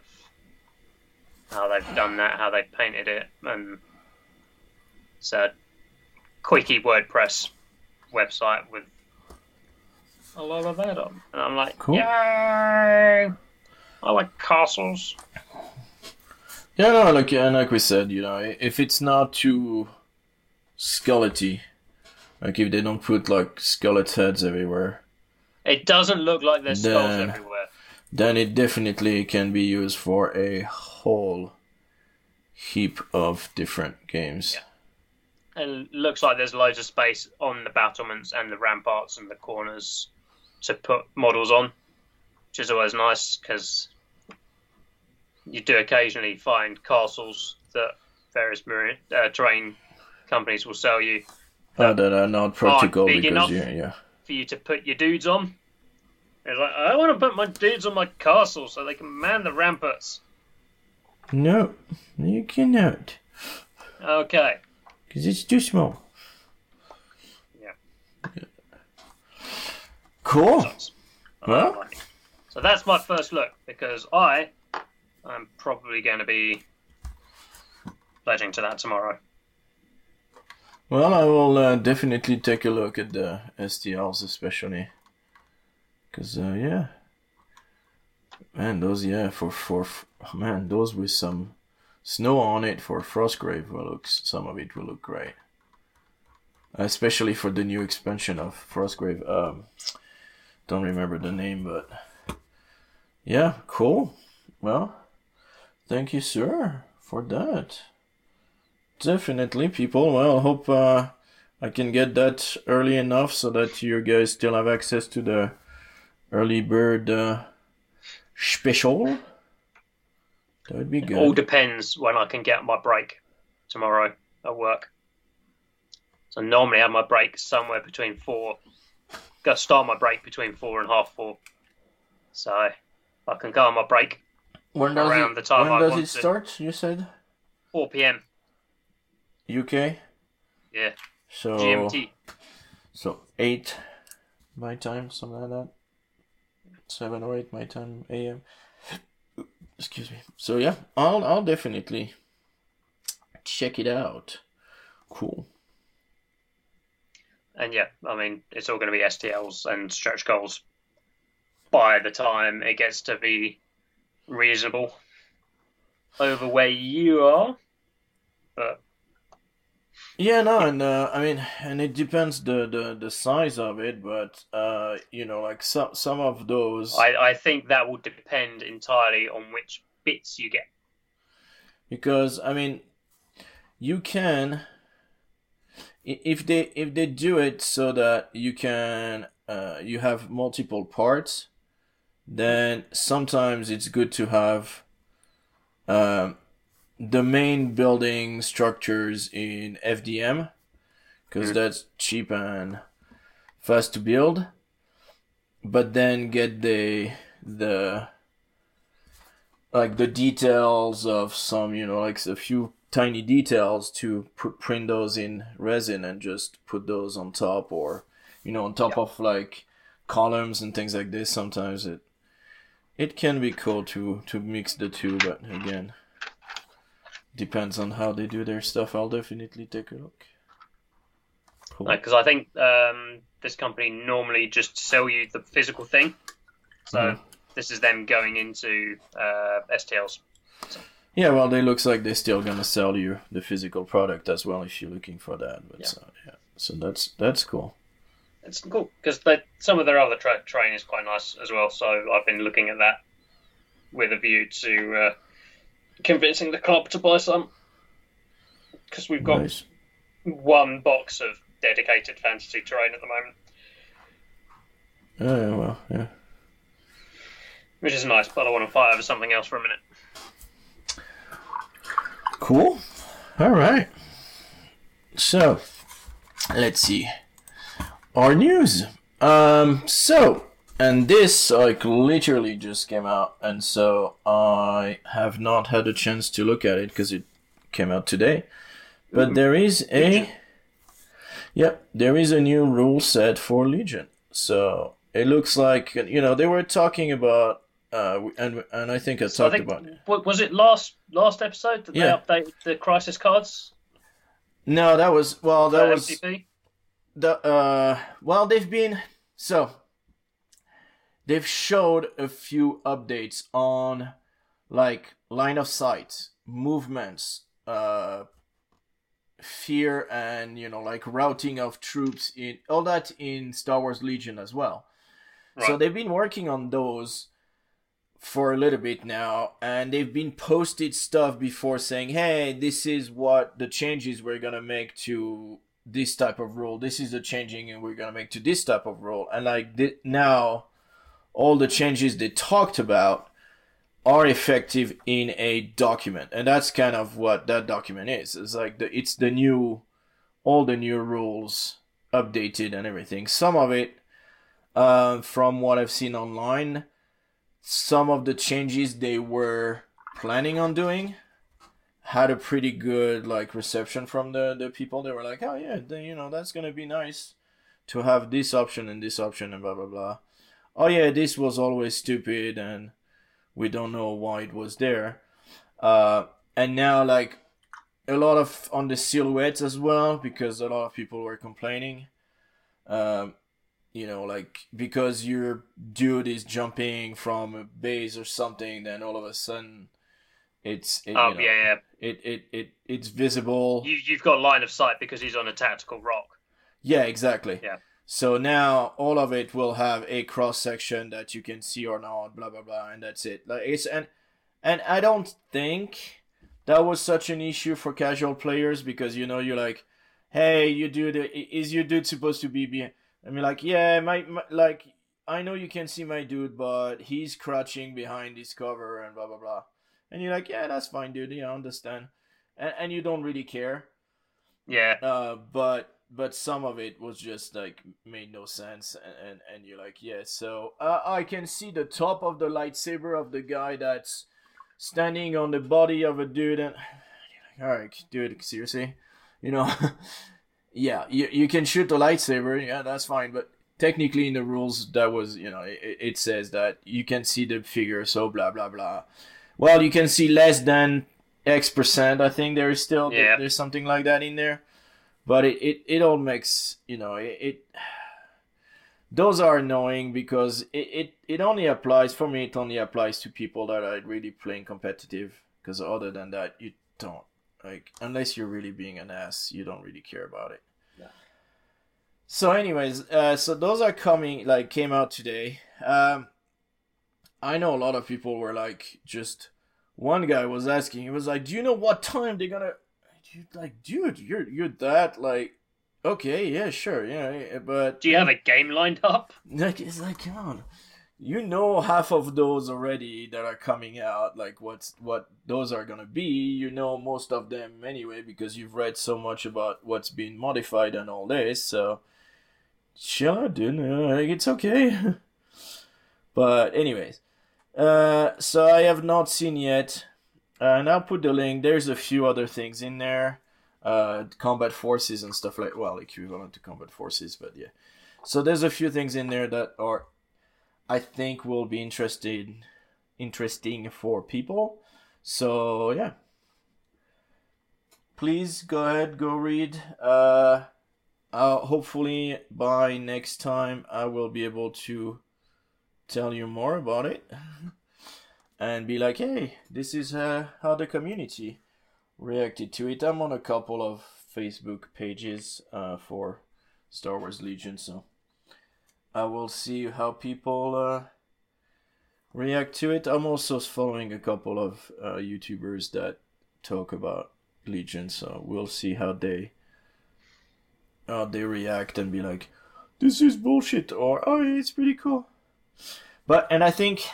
how they've done that, how they've painted it, and it's a quickie WordPress website with a lot of that on. And I'm like, Cool. yay! I like castles. Yeah, no, like and like we said, you know, if it's not too skelety, like if they don't put like skeleton heads everywhere, It doesn't look like there's skulls everywhere. then it definitely can be used for a whole heap of different games. Yeah. And it looks like there's loads of space on the battlements and the ramparts and the corners to put models on, which is always nice because you do occasionally find castles that various marine, uh, terrain companies will sell you Uh, that are not practical big because yeah, for you to put your dudes on. It's like, I want to put my dudes on my castle so they can man the ramparts. No, you cannot, Okay. because it's too small. Yeah. Cool. Well. So that's my first look because I am probably going to be pledging to that tomorrow. Well, I will uh, definitely take a look at the STLs, especially, because uh, yeah, man, those yeah for for oh, man those with some snow on it for Frostgrave will look some of it will look great, especially for the new expansion of Frostgrave. Um, don't remember the name, but yeah, cool. Well, thank you, sir, for that. Definitely, people. Well, hope uh, I can get that early enough so that you guys still have access to the early bird uh, special. That would be It all depends when I can get my break tomorrow at work. So normally I have my break somewhere between four. Got to start my break between four and half four. So I can go on my break when does around it, the time when I does want it to. start? You said four p.m. UK. Yeah, So GMT. so eight my time, something like that. Seven or eight my time AM. Excuse me. So yeah, I'll I'll definitely check it out. Cool. And yeah, I mean, it's all going to be STLs and stretch goals by the time it gets to be reasonable over where you are. But Yeah, no, and uh, I mean, and it depends the, the the size of it, but uh, you know, like some some of those I, I think that will depend entirely on which bits you get. because I mean, you can if they if they do it so that you can uh, you have multiple parts, then sometimes it's good to have um, the main building structures in FDM because Mhm. that's cheap and fast to build. But then get the the like the details of some you know like a few tiny details to pr- print those in resin and just put those on top or you know on top Yeah. of like columns and things like this sometimes it it can be cool to to mix the two but again depends on how they do their stuff i'll definitely take a look Cool. Because I think um, this company normally just sell you the physical thing. So Mhm. this is them going into uh, STLs. Yeah, well, they looks like they're still gonna sell you the physical product as well if you're looking for that. But Yeah. so yeah, so that's that's cool. It's cool because some of their other tra- terrain is quite nice as well. So I've been looking at that with a view to uh, convincing the club to buy some because we've got Nice. one box of dedicated fantasy terrain at the moment, Yeah, yeah, well, yeah. which is nice. But I want to fight over something else for a minute. Cool. All right. So, let's see. Our news. Um. So, and this like literally just came out, and so I have not had a chance to look at it because it came out today. But there is a. Yep, there is a new rule set for Legion. So it looks like you know they were talking about, uh, and and I think I So I talked think about. wa- was it last last episode that Yeah. they updated the crisis cards No, that was well. for That was MCP? The uh well they've been so they've showed a few updates on like line of sight movements uh fear and you know like routing of troops in all that in star wars legion as well. So they've been working on those for a little bit now and they've been posted stuff before saying hey this is what the changes we're gonna make to this type of rule. This is the changing and we're gonna make to this type of rule. And like thi- now all the changes they talked about are effective in a document. And that's kind of what that document is. It's like the it's the new all the new rules updated and everything. Some of it uh, from what i've seen online some of the changes they were planning on doing had a pretty good like reception from the the people. They were like oh yeah then, you know that's gonna be nice to have this option and this option and blah blah blah. Oh yeah this was always stupid and we don't know why it was there. Uh and now like a lot of on the silhouettes as well because a lot of people were complaining. Um you know like because your dude is jumping from a base or something then all of a sudden it's it, Oh you know, yeah, yeah. it, it it it's visible You you've got line of sight because he's on a tactical rock. yeah exactly Yeah. so now all of it will have a cross section that you can see or not blah blah blah and that's it like it's and and i don't think that was such an issue for casual players because you know you're like hey you dude is your dude supposed to be behind i mean like yeah my, my like i know you can see my dude but he's crouching behind this cover and blah blah blah and you're like yeah that's fine dude. Yeah i understand. And, and you don't really care. Yeah, uh, but but some of it was just like made no sense, and and, and you're like, yeah. So uh, I can see the top of the lightsaber of the guy that's standing on the body of a dude, and you're like, all right, dude, seriously, you know, yeah, you you can shoot the lightsaber, yeah, that's fine, but technically in the rules that was you know it, it says that you can see the figure, so blah blah blah. Well, you can see less than X percent. I think there is still Yeah. there's something like that in there but it, it, it all makes you know it, it those are annoying because it, it, it only applies for me it only applies to people that are really playing competitive because other than that you don't like unless you're really being an ass you don't really care about it Yeah. so anyways uh, so those are coming like came out today um i know a lot of people were like just one guy was asking he was like do you know what time they're gonna dude, like dude you're you're that like okay yeah sure yeah, but do you have a game lined up? like it's like come on. You know half of those already that are coming out like what's what those are gonna be. You know most of them anyway because you've read so much about what's been modified and all this so chill out dude uh, like, it's okay. But anyways uh so i have not seen yet uh, and i'll put the link there's a few other things in there uh combat forces and stuff like well equivalent to combat forces but yeah so there's a few things in there that are I think will be interested interesting for people. So yeah. Please go ahead, go read. Uh uh, hopefully by next time I will be able to tell you more about it and be like, hey, this is uh, how the community reacted to it. I'm on a couple of Facebook pages uh, for Star Wars Legion, so I will see how people uh, react to it. I'm also following a couple of uh, YouTubers that talk about Legion, so we'll see how they how they react and be like, "This is bullshit," or "Oh, it's pretty cool." But and I think,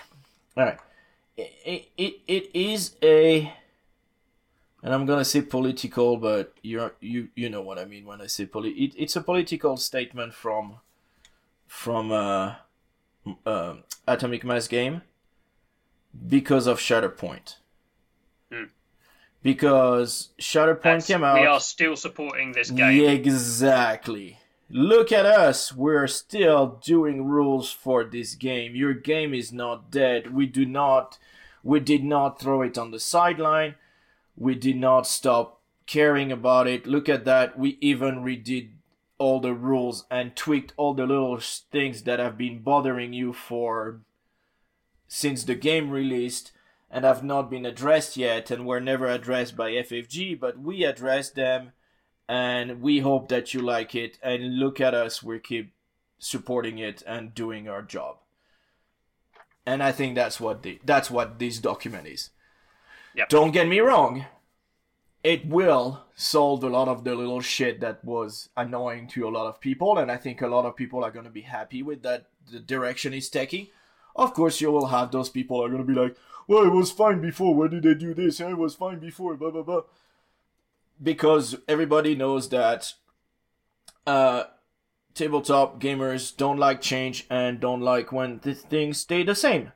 all right, it it, it is a, and I'm gonna say political, but you you you know what I mean when I say poli. It, it's a political statement from from uh, uh, Atomic Mass Game because of Shatterpoint. Hmm. Because Shatterpoint That's- came out. We are still supporting this game. Exactly. Look at us. We're still doing rules for this game. Your game is not dead. We do not we did not throw it on the sideline. We did not stop caring about it. Look at that. We even redid all the rules and tweaked all the little things that have been bothering you for since the game released and have not been addressed yet and were never addressed by FFG, but we addressed them and we hope that you like it and look at us we keep supporting it and doing our job. And i think that's what the that's what this document is. Yep. don't get me wrong it will solve a lot of the little shit that was annoying to a lot of people and i think a lot of people are going to be happy with that the direction it's taking. Of course you will have those people are going to be like well it was fine before why did they do this? It was fine before blah blah blah because everybody knows that uh, tabletop gamers don't like change and don't like when th- things stay the same.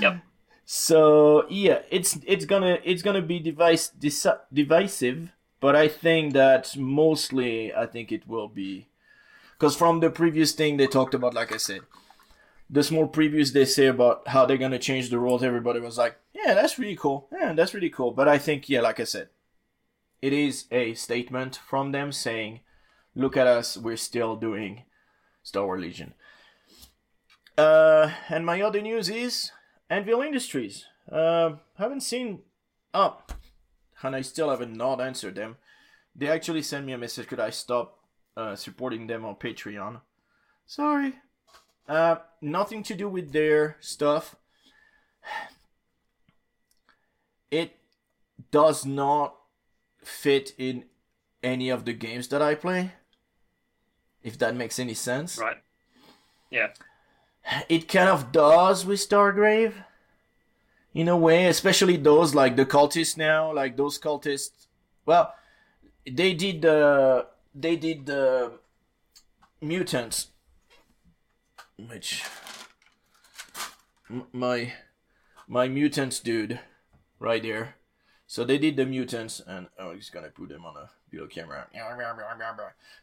Yep. So yeah, it's it's gonna it's gonna be device divisive, but I think that mostly I think it will be because from the previous thing they talked about, like I said, the small previews they say about how they're gonna change the rules, everybody was like, yeah, that's really cool. Yeah, that's really cool. But I think yeah, like I said, it is a statement from them saying, look at us, we're still doing Star Wars Legion. Uh, and my other news is Anvil Industries. Uh, haven't seen up, and I still haven't not answered them. They actually sent me a message. Could I stop uh, supporting them on Patreon? Sorry. Uh, nothing to do with their stuff. It does not fit in any of the games that I play. If that makes any sense. Right. Yeah. It kind of does with Stargrave. In a way, especially those like the cultists now, like those cultists. Well, they did the they did the mutants, which m- my my mutants dude, right there. So they did the mutants, and oh, he's gonna put them on a video camera.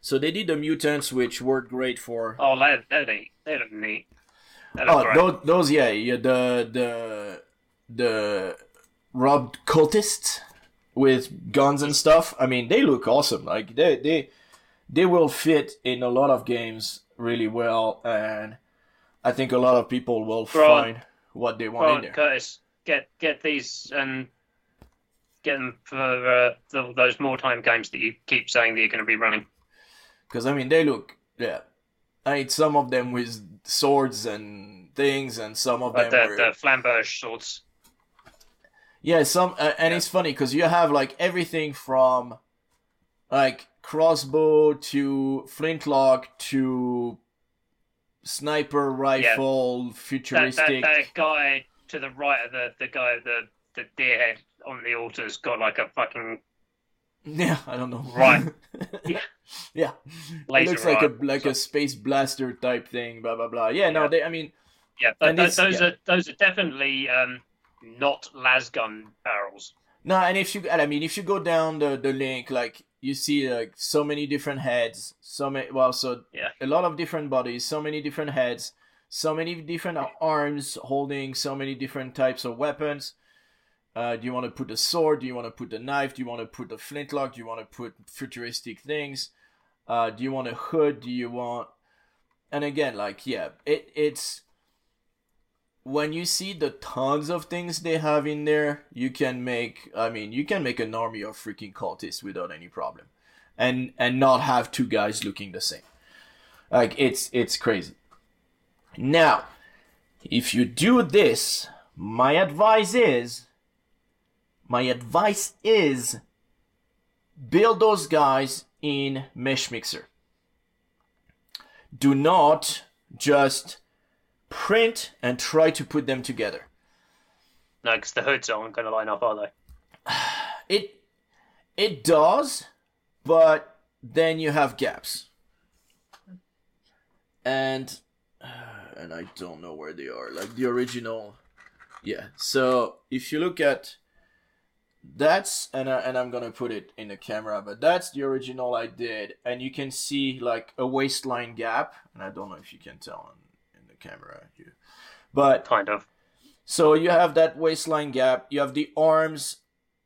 So they did the mutants, which worked great for Oh, they they neat. They look neat. Look Oh, those, those, yeah, yeah, the the the robbed cultists with guns and stuff. I mean, they look awesome. Like they they they will fit in a lot of games really well, and I think a lot of people will find what they want in there. Curtis, get get these and get them for uh, the, those Mordheim games that you keep saying that you're going to be running. Because I mean, they look yeah. I mean, some of them with swords and things, and some of Like them the, were the flamberge swords. Yeah, some uh, and Yeah. it's funny because you have like everything from like crossbow to flintlock to sniper rifle, That, that, futuristic. that guy to the right of the, the guy, the, the deer head on the altar's got like a fucking Yeah, I don't know. Right. yeah, yeah. It looks like a rifle. like a space blaster type thing. Blah blah blah. Yeah, no, Yeah. they. I mean, Yeah, th- and those yeah. are those are definitely um, not lasgun barrels. No, and if you, and I mean, if you go down the the link, like you see like so many different heads, so many, well, so Yeah. a lot of different bodies, so many different heads, so many different arms holding so many different types of weapons. Uh, do you want to put the sword? Do you want to put the knife? Do you want to put the flintlock? Do you want to put futuristic things? Uh, do you want a hood? Do you want? And again, like yeah, it it's when you see the tons of things they have in there, you can make. I mean, you can make an army of freaking cultists without any problem, and and not have two guys looking the same. Like it's it's crazy. Now, if you do this, my advice is my advice is build those guys in Mesh Mixer. Do not just print and try to put them together. No, because the hoods aren't going to line up, are they? It it does, but then you have gaps. And and I don't know where they are. Like the original yeah. So if you look at that's and I, and I'm gonna put it in the camera, but that's the original I did, and you can see like a waistline gap, and I don't know if you can tell the camera, you, but Kind of. so you have that waistline gap. You have the arms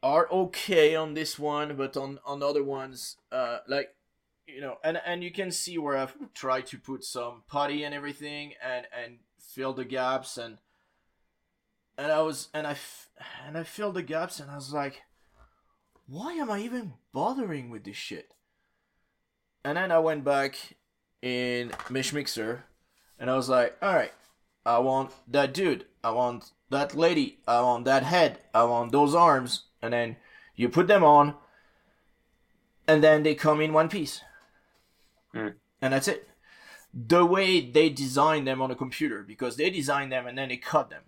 are okay on this one, but on on other ones, uh, like you know, and and you can see where I've tried to put some putty and everything, and and fill the gaps, and and I was and I f- and I filled the gaps, and I was like, why am I even bothering with this shit? And then I went back in Mesh Mixer, and I was like, all right, I want that dude. I want that lady. I want that head. I want those arms. And then you put them on, and then they come in one piece. Hmm. And that's it. The way they design them on a computer, because they design them and then they cut them.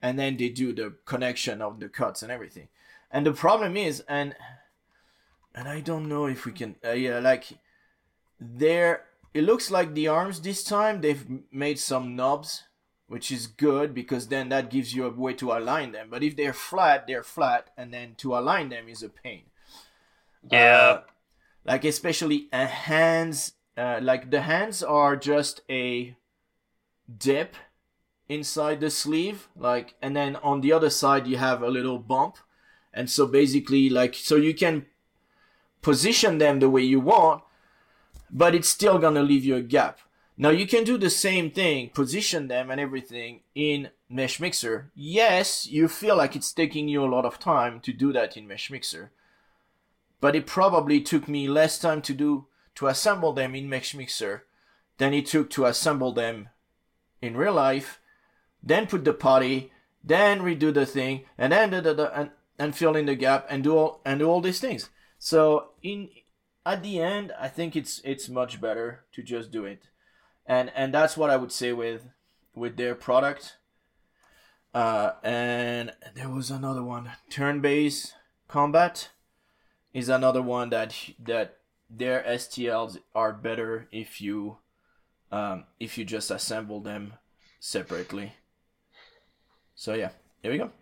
And then they do the connection of the cuts and everything. And the problem is, and and I don't know if we can, uh, yeah, like there it looks like the arms this time they've made some knobs which is good because then that gives you a way to align them. But if they're flat they're flat and then to align them is a pain. Yeah. Uh, like especially a hands uh, like the hands are just a dip inside the sleeve like and then on the other side you have a little bump. And so basically like so you can position them the way you want but it's still gonna leave you a gap. Now you can do the same thing, position them and everything in Mesh Mixer. Yes, you feel like it's taking you a lot of time to do that in Mesh Mixer, but it probably took me less time to do to assemble them in Mesh Mixer than it took to assemble them in real life. Then put the potty, then redo the thing, and then da, da, da, and and fill in the gap and do all and do all these things. So in at the end, I think it's it's much better to just do it, and and that's what I would say with with their product. Uh, and there was another one, turn-based combat, is another one that that their STLs are better if you um, if you just assemble them separately. So yeah, here we go.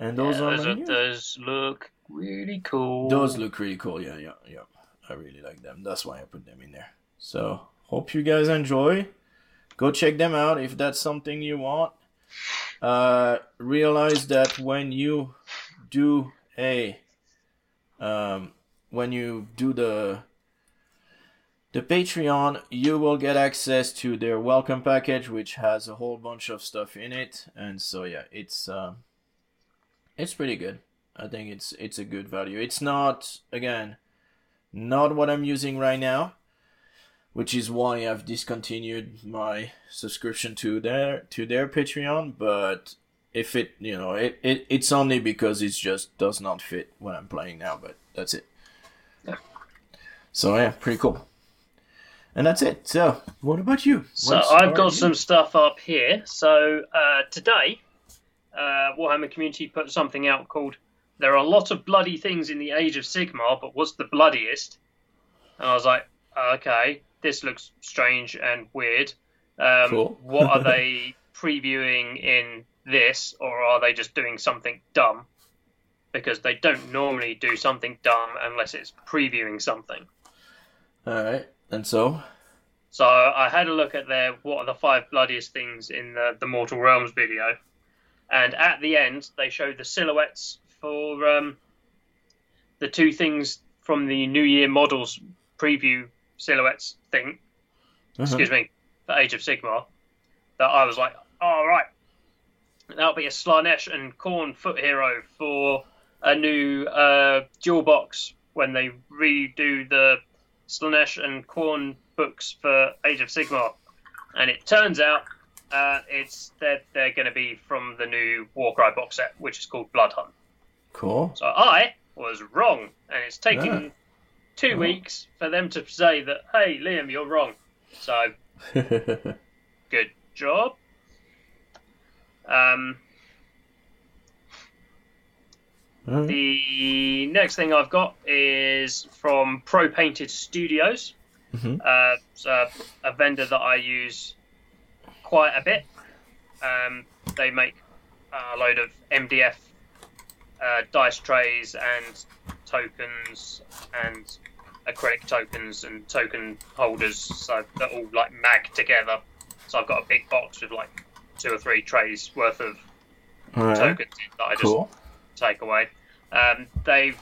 And those yeah, are those, my are, news. those look really cool. Those look really cool. Yeah, yeah, yeah. I really like them. That's why I put them in there. So hope you guys enjoy. Go check them out if that's something you want. Uh, realize that when you do a um, when you do the the Patreon, you will get access to their welcome package, which has a whole bunch of stuff in it. And so yeah, it's uh, it's pretty good. I think it's it's a good value. It's not again not what I'm using right now, which is why I've discontinued my subscription to their to their Patreon, but if it you know it, it it's only because it just does not fit what I'm playing now, but that's it. Yeah. So yeah, pretty cool. And that's it. So, what about you? So What's- I've got some stuff up here. So uh, today, uh, Warhammer Community put something out called "There are a lot of bloody things in the Age of Sigmar, but what's the bloodiest?" And I was like, "Okay, this looks strange and weird. Um, Cool. what are they previewing in this, or are they just doing something dumb?" Because they don't normally do something dumb unless it's previewing something. All right. And so, So I had a look at their what are the five bloodiest things in the, the Mortal Realms video, and at the end they show the silhouettes for um, the two things from the New Year models preview silhouettes thing. Uh-huh. Excuse me, for Age of Sigmar. That I was like, all right, that'll be a Slaanesh and Khorne foot hero for a new uh, dual box when they redo the Slaanesh and Khorne books for Age of Sigmar. And it turns out uh, it's they're, they're going to be from the new Warcry box set, which is called Bloodhunt. Cool. So I was wrong, and it's taken Yeah. two Oh. weeks for them to say that, hey, Liam, you're wrong. So good job. Um, the next thing I've got is from Pro Painted Studios. Mhm. Uh, it's a, a vendor that I use quite a bit. Um, they make a load of MDF uh, dice trays and tokens and acrylic tokens and token holders, so they're all like mag together. So I've got a big box with like two or three trays worth of Alright. tokens in that I just Cool. take away. Um, they've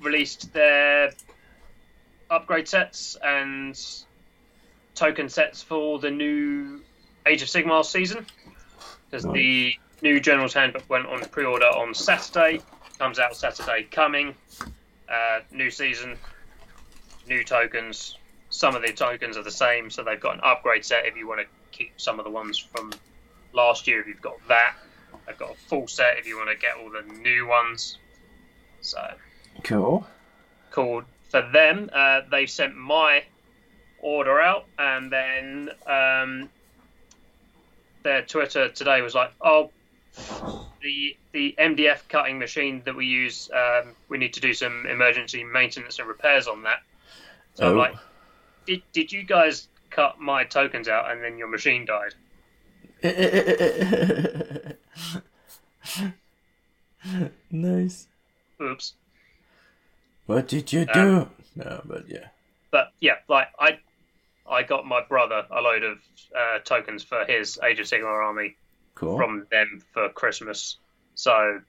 released their upgrade sets and token sets for the new Age of Sigmar season. Because the new General's Handbook went on pre-order on Saturday, comes out Saturday coming. Uh, new season, new tokens. Some of the tokens are the same, so they've got an upgrade set if you want to keep some of the ones from last year. If you've got that, they've got a full set if you want to get all the new ones. So Cool. cool for them. Uh, they sent my order out, and then um, their Twitter today was like, "Oh, the the MDF cutting machine that we use, um, we need to do some emergency maintenance and repairs on that." So I'm Oh. like, "Did did you guys cut my tokens out, and then your machine died?" nice. Oops. What did you Um, do? no, but yeah. But yeah, like I, I got my brother a load of uh, tokens for his Age of Sigmar army Cool. from them for Christmas. So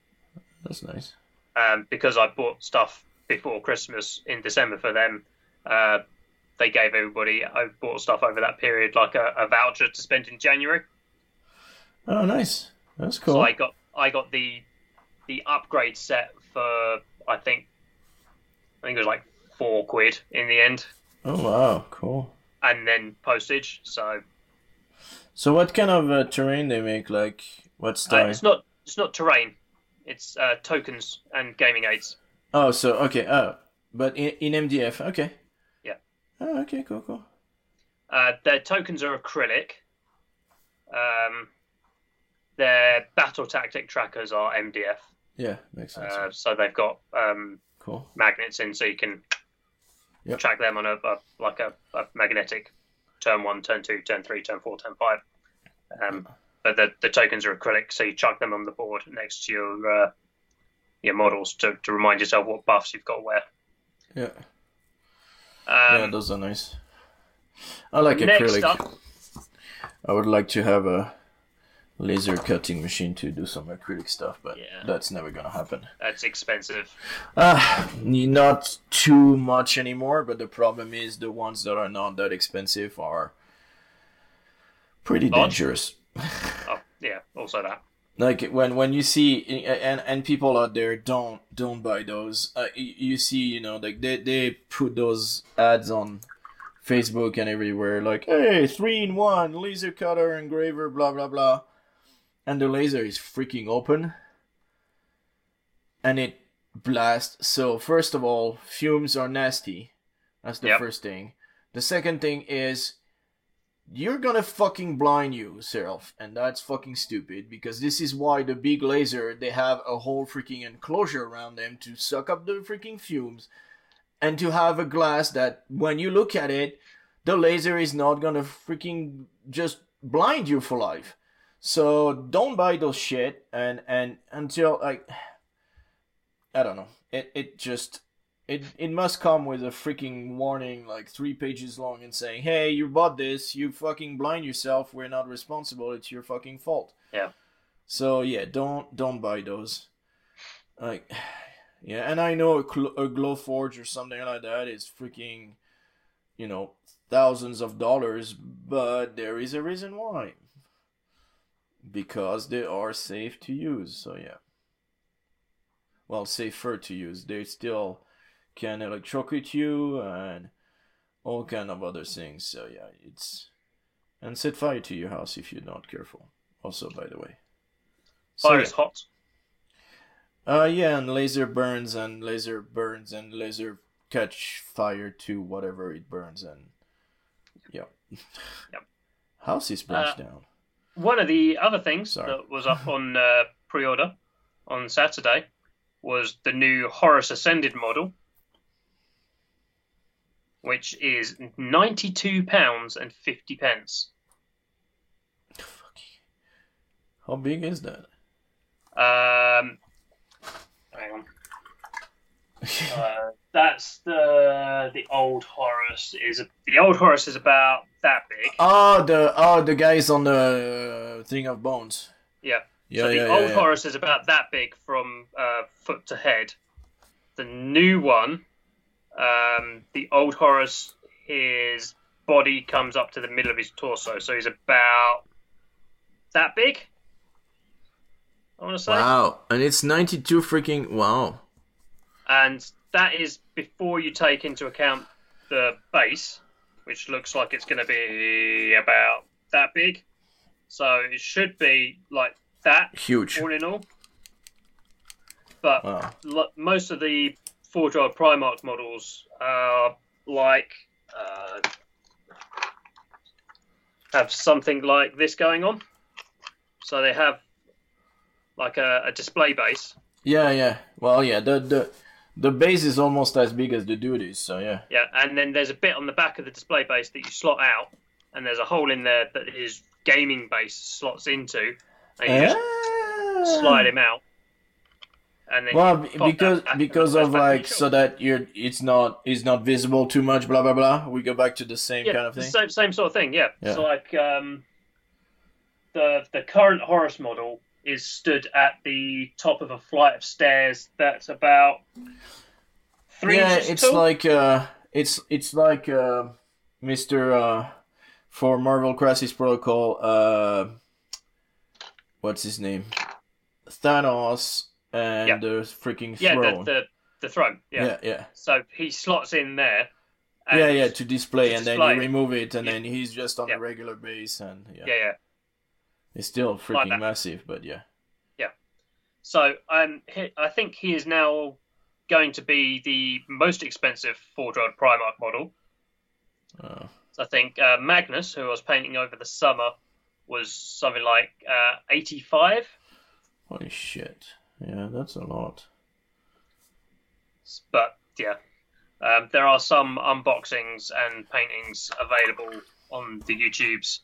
That's nice. um, because I bought stuff before Christmas in December for them, uh, they gave everybody I bought stuff over that period like a, a voucher to spend in January. Oh, nice. That's cool. So I got I got the the upgrade set for I think I think it was like four quid in the end, Oh, wow. Cool. and then postage. So So, what kind of uh, terrain they make? Like, what uh, style? it's not it's not terrain, it's uh, tokens and gaming aids. Oh, so okay. Oh, but in, in MDF. Okay. Yeah. Oh, okay. Cool. Cool. Uh, their tokens are acrylic. Um, their battle tactic trackers are MDF. Yeah, makes sense. Uh, so they've got um, cool. magnets in, so you can Yep. track them on a, a like a, a magnetic turn one, turn two, turn three, turn four, turn five. Um, but the, the tokens are acrylic, so you chuck them on the board next to your uh, your models to, to remind yourself what buffs you've got where. Yeah. Um, yeah, those are nice. I like next acrylic. up, I would like to have a laser cutting machine to do some acrylic stuff, but Yeah. that's never gonna happen. that's expensive. Uh, not too much anymore, but the problem is the ones that are not that expensive are pretty Large? dangerous. Oh, yeah, also that. Like when when you see and and people out there don't don't buy those. Uh, you, you see, you know, like they they put those ads on Facebook and everywhere, like, hey, three in one, laser cutter, engraver, blah blah blah, and the laser is freaking open, and it blasts. So first of all, fumes are nasty. That's the Yep. first thing. The second thing is you're gonna fucking blind yourself, and that's fucking stupid because this is why the big laser they have a whole freaking enclosure around them to suck up the freaking fumes, and to have a glass that when you look at it, the laser is not gonna freaking just blind you for life. So don't buy those shit, and and until like, I don't know, it it just it it must come with a freaking warning like three pages long and saying, "Hey, you bought this. You fucking blind yourself. We're not responsible. It's your fucking fault." Yeah. So yeah, don't don't buy those. Like, yeah, and I know a, Cl- a Glowforge or something like that is freaking, you know, thousands of dollars, but there is a reason why. Because they are safe to use. So yeah. Well, safer to use. They still can electrocute you and all kind of other things. So yeah, it's and set fire to your house if you're not careful. Also, by the way. So, Fire yeah. is hot. Uh, yeah, and laser burns and laser burns and laser catch fire to whatever it burns and yeah. Yep. House is burnt Uh, down. One of the other things Sorry. that was up on uh, pre-order on Saturday was the new Horus Ascended model, which is ninety-two pounds and fifty pence. How big is that? Um, hang on. Uh, that's the the old Horus is the old Horus is about that big. oh, the oh the guys on the thing of bones. Yeah. Yeah, so the yeah, old yeah, yeah. Horus is about that big from uh, foot to head. The new one, um, the old Horus, his body comes up to the middle of his torso, so he's about that big. I want to say, Wow, and it's ninety-two freaking wow. And that is before you take into account the base, which looks like it's going to be about that big. So it should be like that Huge. all in all. But Wow. lo- most of the Forge World Primarch models are like uh, have something like this going on. So they have like a, a display base. Yeah, yeah. Well, yeah. The the the base is almost as big as the duties. So yeah. Yeah, and then there's a bit on the back of the display base that you slot out, and there's a hole in there that his gaming base slots into, and you just slide him out. And then Well, you b- pop because that back and because of like so that you're it's not it's not visible too much. Blah blah blah. We go back to the same yeah, kind of thing. Same, same sort of thing, yeah. Yeah. So like um, the the current Horus model is stood at the top of a flight of stairs that's about three yeah, inches it's tall. like uh, it's it's like uh, Mister uh, for Marvel Crisis Protocol. Uh, what's his name? Thanos and Yeah. the freaking yeah, the, throne. the the throne. Yeah. yeah, yeah, So he slots in there. yeah, yeah. To display, to and then you remove it, and Yeah. then he's just on Yeah. a regular base, and yeah, yeah, yeah. It's still freaking that. massive, but yeah. Yeah. So um, I think he is now going to be the most expensive World Primarch model. Uh, I think uh, Magnus, who I was painting over the summer, was something like uh, 85. holy shit! Yeah, that's a lot. But yeah, um, there are some unboxings and paintings available on the YouTubes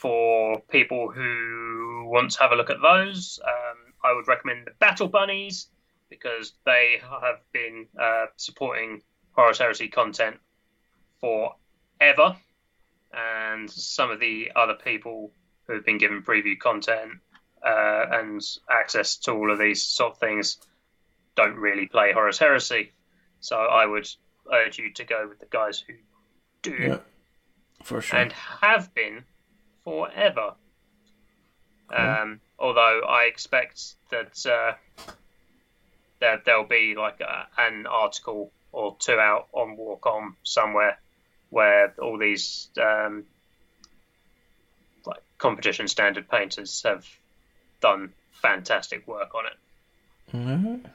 for people who want to have a look at those. Um, I would recommend the Battle Bunnies because they have been uh, supporting Horus Heresy content forever, and some of the other people who have been given preview content uh, and access to all of these sort of things don't really play Horus Heresy. So I would urge you to go with the guys who do Yeah, for sure. and have been forever. Cool. Um, although I expect that uh, that there'll be like a, an article or two out on Walk On somewhere where all these um, like competition standard painters have done fantastic work on it. Mhm.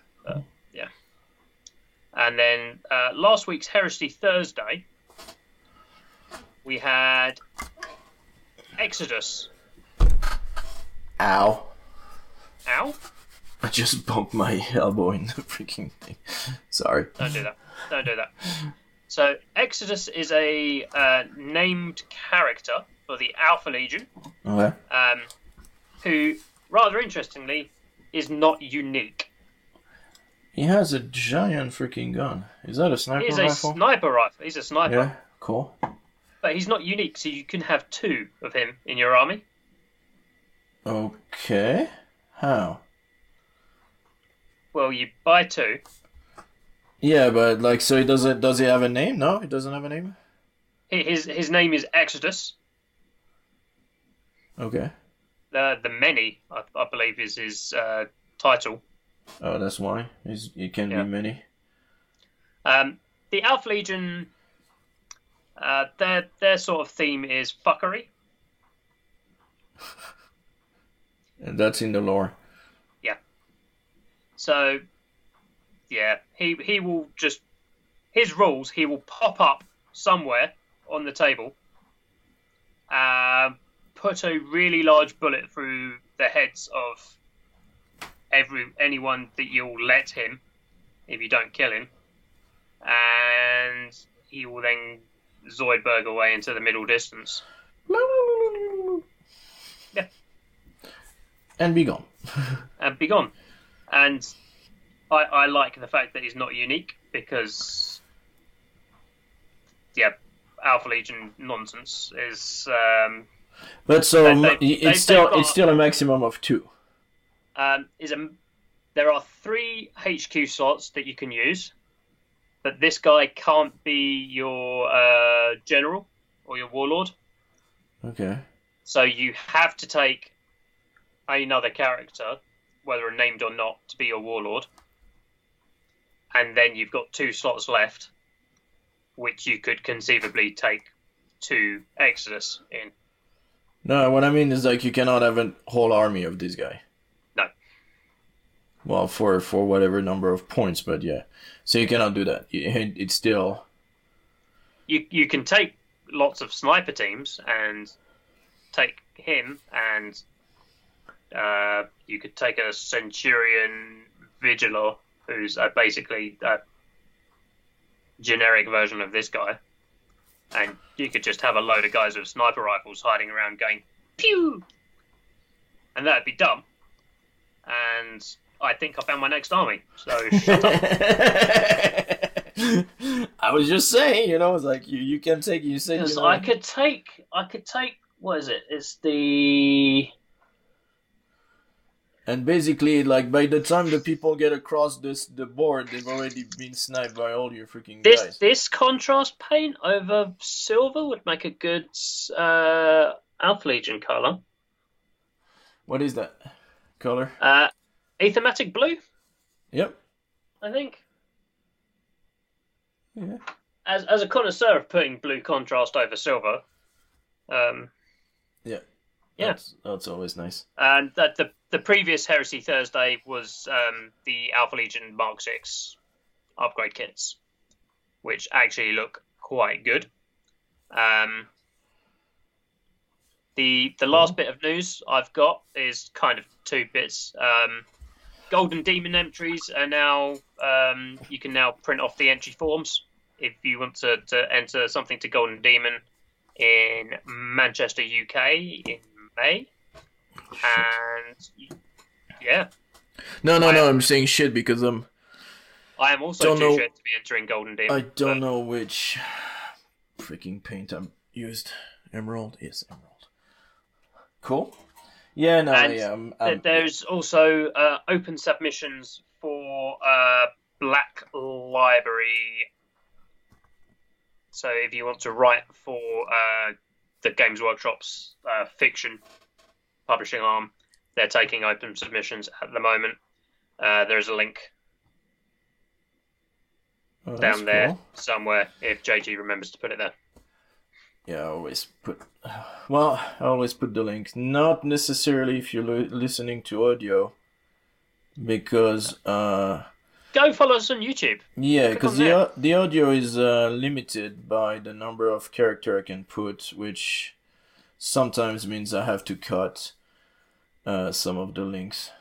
And then uh, last week's Heresy Thursday, we had Exodus. Ow! Ow! I just bumped my elbow in the freaking thing. Sorry. Don't do that. Don't do that. So Exodus is a uh, named character for the Alpha Legion, Okay. um, who, rather interestingly, is not unique. He has a giant freaking gun. Is that a sniper rifle? He's a rifle? sniper rifle. He's a sniper, yeah. Cool. But he's not unique. So you can have two of him in your army. Okay. How? Well, you buy two. Yeah, but like, so he doesn't. Does he have a name? No, he doesn't have a name. His his name is Exodus. Okay. The the many, I, I believe, is his uh, title. Oh, that's why. He's, he can Yeah. be many. Um, the Alpha Legion, uh, their their sort of theme is fuckery. And that's in the lore. Yeah. So, yeah, he he will just his rules. He will pop up somewhere on the table, um, put a really large bullet through the heads of every anyone that you'll let him if you don't kill him, and he will then Zoidberg away into the middle distance. Yeah. And be gone. and be gone. And I, I like the fact that he's not unique because, yeah, Alpha Legion nonsense is. Um, But so They- they- y- they- it's still got- it's still a maximum of two. um, is a there are three HQ slots that you can use, but this guy can't be your uh, general or your warlord. Okay. So you have to take another character, whether named or not, to be your warlord. And then you've got two slots left, which you could conceivably take to Exodus in. No, what I mean is like you cannot have a whole army of this guy. Well, for for whatever number of points, but yeah. So you cannot do that. It's still You you can take lots of sniper teams and take him, and uh, you could take a Centurion Vigilor, who's uh, basically a generic version of this guy, and you could just have a load of guys with sniper rifles hiding around going pew, and that'd be dumb. And I think I found my next army. So shut up. I was just saying, you know, it's like you, you can take you said you know, I could take, I could take. What is it? It's the and basically like by the time the people get across this the board, they've already been sniped by all your freaking this guys. this contrast paint over silver would make a good uh, Alpha Legion color. What is that color? Uh, Aethermatic blue, Yep. I think. Yeah. As as a connoisseur of putting blue contrast over silver, um, Yeah. Yeah. That's, that's always nice. and that the the previous Heresy Thursday was um, the Alpha Legion Mark Six upgrade kits, which actually look quite good. Um, the the last bit of news I've got is kind of two bits. Um, Golden Demon entries are now um, you can now print off the entry forms if you want to, to enter something to Golden Demon in Manchester, UK in May. And yeah, No, no, I- no. I'm saying shit because I'm. I am also Don't too know- shit to be entering Golden Demon. I don't but know which freaking paint I'm used. Emerald is emerald. Cool. Yeah, no, And yeah. I'm, th- There's also uh, open submissions for uh, Black Library. So if you want to write for uh, the Games Workshop's uh, fiction publishing arm, they're taking open submissions at the moment. Uh, there's a link oh, down there cool. somewhere if JG remembers to put it there. Yeah, I always put. Well, I always put the link. Not necessarily if you're li- listening to audio, because uh, Go follow us on YouTube. yeah, because the the audio is uh, limited by the number of character I can put, which sometimes means I have to cut uh, some of the links.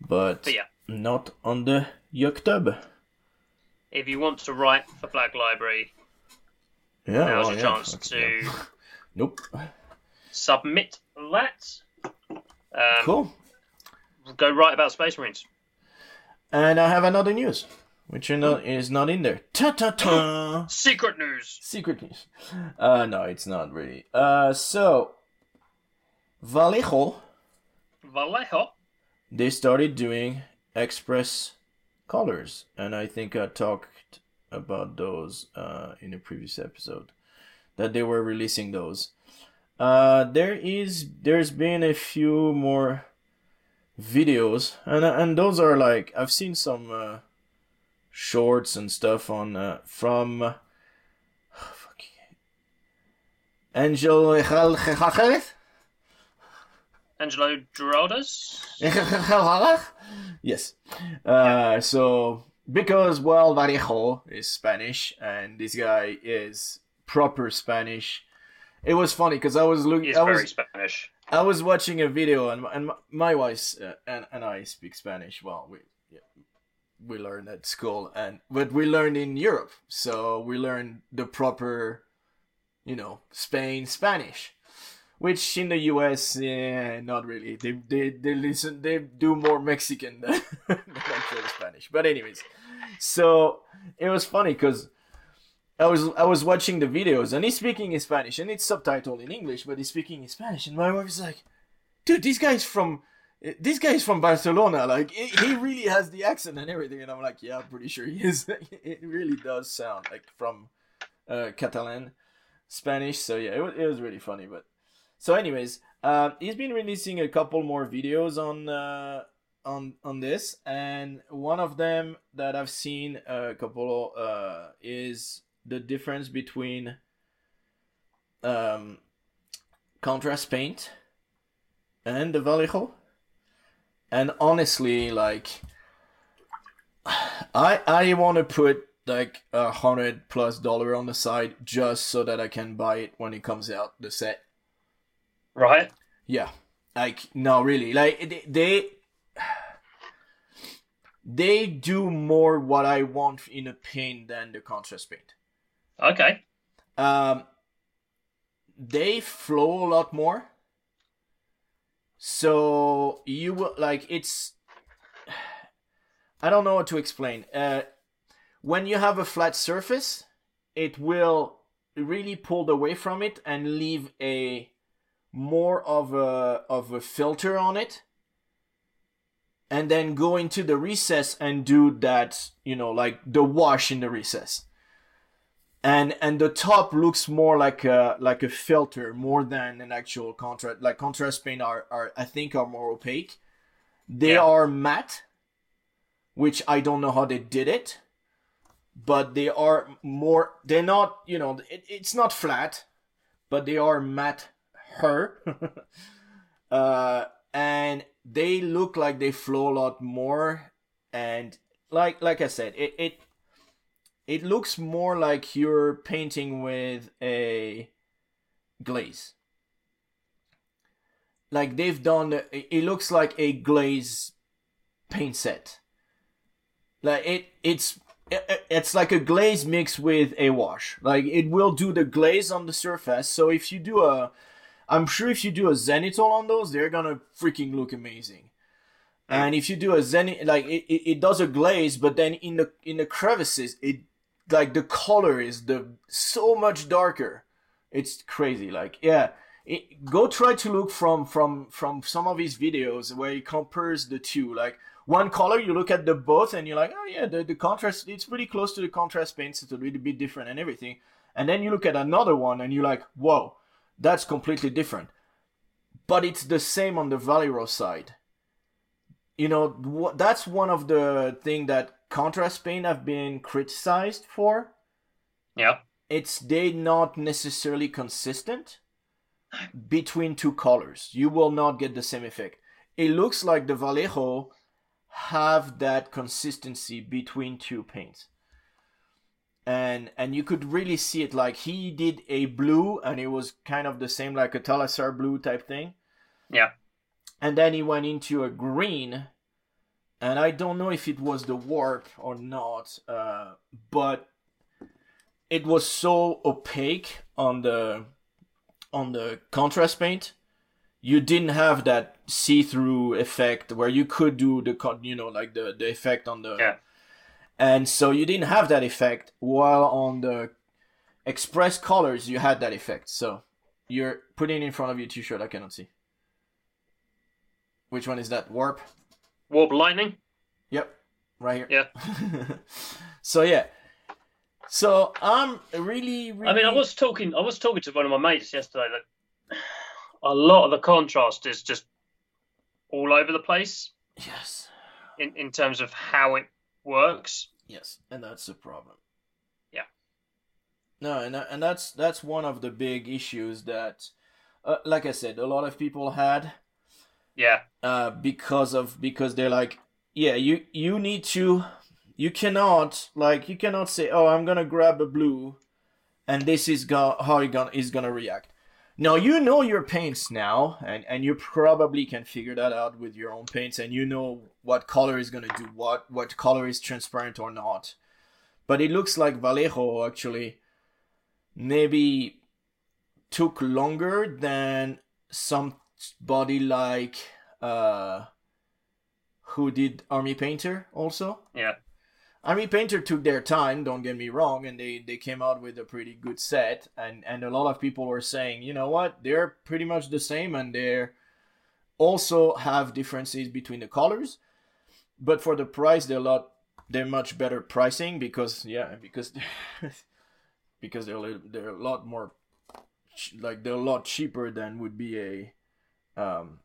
But, But yeah. not on the YouTube. If you want to write for Black Library, Yeah, now's well, your yeah, chance to yeah. Nope. submit that. Um, Cool. Go right about Space Marines. And I have another news, which not, is not in there. Ta ta ta. Secret news. Secret news. Uh, no, it's not really. Uh, so Vallejo Vallejo. they started doing express colors, and I think I talked about those uh, in a previous episode that they were releasing those. Uh, there is there's been a few more videos, and and those are like I've seen some uh, shorts and stuff on uh, from. Uh, fucking Angel Angelo Giraldez. yes. Uh, so because well, Vallejo is Spanish, and this guy is proper Spanish. It was funny because I was looking. He's I very was Spanish. I was watching a video, and and my wife uh, and and I speak Spanish. Well, we yeah, we learned at school, and but we learned in Europe, so we learned the proper, you know, Spain Spanish which in the US, yeah, not really. They they they listen. They do more Mexican than, than actual Spanish. But anyways, so it was funny because I was I was watching the videos and he's speaking in Spanish and it's subtitled in English, but he's speaking in Spanish. And my wife is like, "Dude, this guy's from." This guy's from Barcelona. Like he really has the accent and everything, and I'm like, yeah, I'm pretty sure he is. it really does sound like from uh, Catalan, Spanish. So yeah, it was, it was really funny. But so, anyways, uh, he's been releasing a couple more videos on uh, on on this, and one of them that I've seen a couple uh, is the difference between um, contrast paint and the Vallejo. And honestly, like, I I want to put like a hundred plus dollar on the side just so that I can buy it when it comes out the set. Right. Yeah, like no, really, like they they, do more what I want in a paint than the contrast paint. Okay. Um, they flow a lot more. So you will like it's. I don't know what to explain. Uh, when you have a flat surface, it will really pull away from it and leave a more of a of a filter on it and then go into the recess and do that you know like the wash in the recess. And and the top looks more like a like a filter more than an actual contrast. Like contrast paint are, are i think are more opaque. They Yeah. are matte which i don't know how they did it but they are more they're not you know it, it's not flat but they are matte her uh and they look like they flow a lot more. And like like i said it it it looks more like you're painting with a glaze. Like they've done it it looks like a glaze paint set. Like it it's it's like a glaze mixed with a wash. Like it will do the glaze on the surface. So if you do a i'm sure if you do a zenithal on those they're gonna freaking look amazing. And if you do a zenith like it, it, it does a glaze but then in the in the crevices it like the color is the so much darker. It's crazy like yeah. It, go try to look from from from some of his videos where he compares the two. Like one color you look at the both and you're like oh yeah the, the contrast it's pretty close to the contrast paints it's a little bit different and everything. And then you look at another one and you're like whoa that's completely different but it's the same on the Vallejo side you know that's one of the thing that contrast paint have been criticized for Yeah. it's they not necessarily consistent between two colors. You will not get the same effect. It looks like the Vallejo have that consistency between two paints. And and you could really see it like he did a blue and it was kind of the same like a Talassar blue type thing. Yeah. And then he went into a green and I don't know if it was the warp or not, uh, but it was so opaque on the on the contrast paint you didn't have that see-through effect where you could do the you know like the the effect on the Yeah. And so you didn't have that effect while on the express colors you had that effect so you're putting in front of your t-shirt i cannot see Which one is that? Warp. Warp Lightning. Yep, right here. Yeah. so yeah, so I'm really, really. I mean, I was talking. I was talking to one of my mates yesterday that a lot of the contrast is just all over the place Yes. in, in terms of how it works. Yes, and that's the problem. Yeah. No, and and that's that's one of the big issues that, uh, like I said, a lot of people had Yeah, uh, because of because they're like, yeah, you you need to, you cannot like you cannot say, oh, I'm gonna grab a blue, and this is go- how it gonna is gonna react. Now you know your paints now, and and you probably can figure that out with your own paints, and you know what color is gonna do what, what color is transparent or not. But it looks like Vallejo actually maybe took longer than somebody like uh who did Army Painter also. yeah, Army Painter took their time, don't get me wrong, and they, they came out with a pretty good set and, and a lot of people were saying, you know what, they're pretty much the same and they're also have differences between the colors. But for the price they're a lot they're much better pricing because yeah, because because they're they're a lot more like they're a lot cheaper than would be a um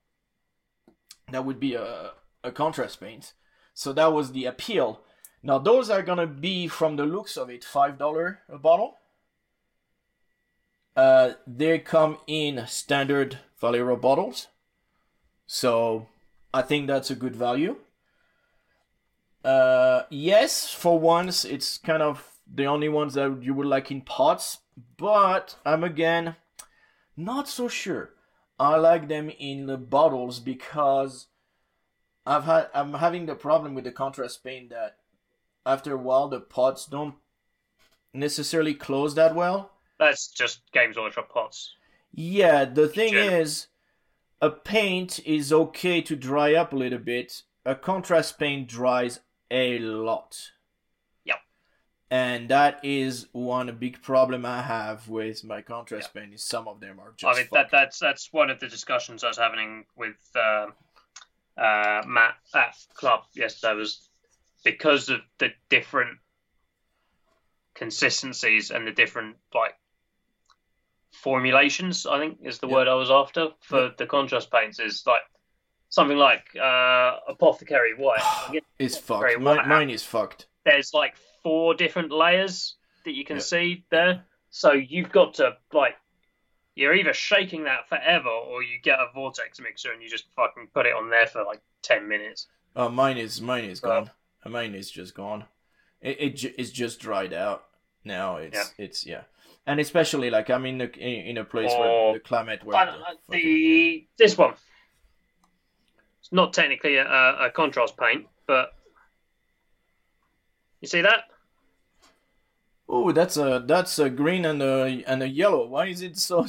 that would be a a contrast paint. So that was the appeal. Now those are gonna be from the looks of it five dollar a bottle. Uh, they come in standard Vallejo bottles, so I think that's a good value. Uh, yes, for once it's kind of the only ones that you would like in pots, but I'm again not so sure. I like them in the bottles because I've had I'm having the problem with the contrast paint that after a while the pots don't necessarily close that well. that's just Games Workshop pots. Yeah, the thing General. is a paint is okay to dry up a little bit. A contrast paint dries a lot. Yep. And that is one big problem I have with my contrast paint is some of them are just I mean, that that's that's one of the discussions I was having with uh, uh, Matt at club yesterday was because of the different consistencies and the different like formulations. I think is the Yeah. word I was after for the contrast paints. Is like something like uh, apothecary white. It's very fucked. White. mine is fucked. there's like four different layers that you can Yeah. see there. So you've got to like you're either shaking that forever or you get a vortex mixer and you just fucking put it on there for like ten minutes. Oh, mine is mine is Well- gone. Mine is just gone. It it it's just dried out now. It's Yeah. it's yeah, and especially like I'm in a in, in a place Or- where oh, the climate where the the this one, it's not technically a, a contrast paint, but you see that? oh that's a that's a green and a and a yellow. Why is it so?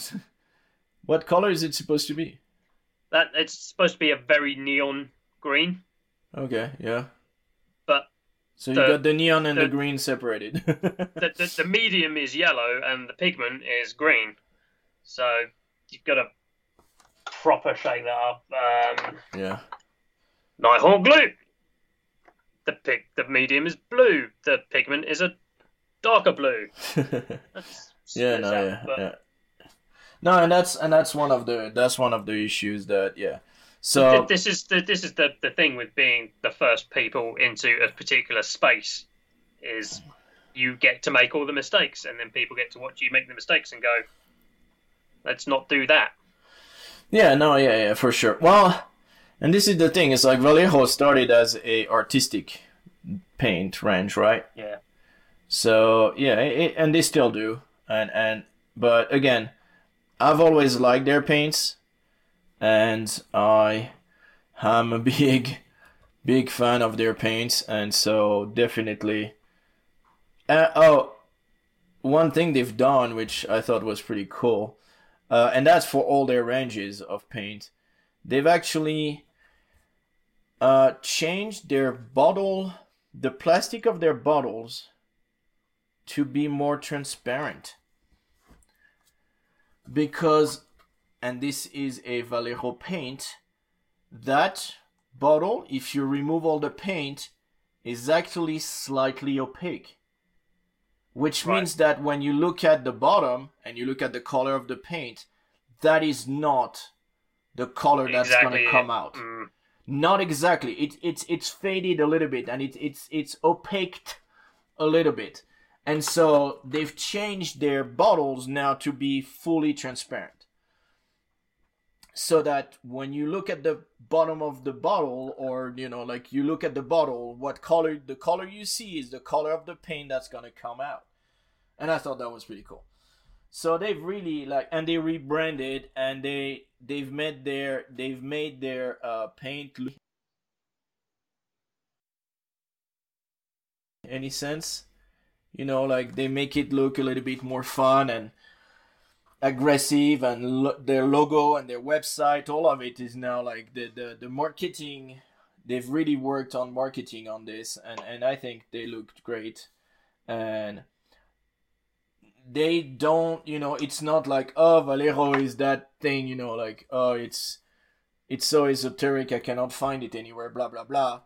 what color is it supposed to be? That it's supposed to be a very neon green, Okay, yeah. So you The- got the neon and the, the- green separated. the, the, the medium is yellow and the pigment is green. So you've got to proper shake that up. Um, yeah. Nighthaunt gloom. The pig, the medium is blue. The pigment is a darker blue. Yeah, no, out, yeah, but yeah. No, and that's and that's one of the that's one of the issues that yeah. So this is the this is the, the thing with being the first people into a particular space is you get to make all the mistakes and then people get to watch you make the mistakes and go let's not do that Yeah, no, yeah, yeah, for sure. Well, and this is the thing. It's like Vallejo started as a artistic paint range, right? yeah So yeah, it, and they still do. And and but again, I've always liked their paints, and I am a big, big fan of their paints, and so definitely. Uh, oh, one thing they've done, which I thought was pretty cool, uh, and that's for all their ranges of paint. They've actually uh, changed their bottle, the plastic of their bottles, to be more transparent. Because, and this is a Vallejo paint, that bottle, if you remove all the paint, is actually slightly opaque. Which Right. means that when you look at the bottom and you look at the color of the paint, that is not the color that's exactly gonna come out. Mm, Not exactly. It, it's it's faded a little bit and it, it's it's opaqued a little bit. And so they've changed their bottles now to be fully transparent. So that when you look at the bottom of the bottle or you know like you look at the bottle, what color the color you see is the color of the paint that's gonna come out. And I thought that was pretty cool. So they've really like and they rebranded and they they've made their they've made their uh paint look any sense you know like they make it look a little bit more fun and aggressive and lo- their logo and their website all of it is now like the, the the marketing they've really worked on marketing on this and and i think they looked great. And they don't you know it's not like oh Vallejo is that thing you know like oh it's it's so esoteric i cannot find it anywhere blah blah blah.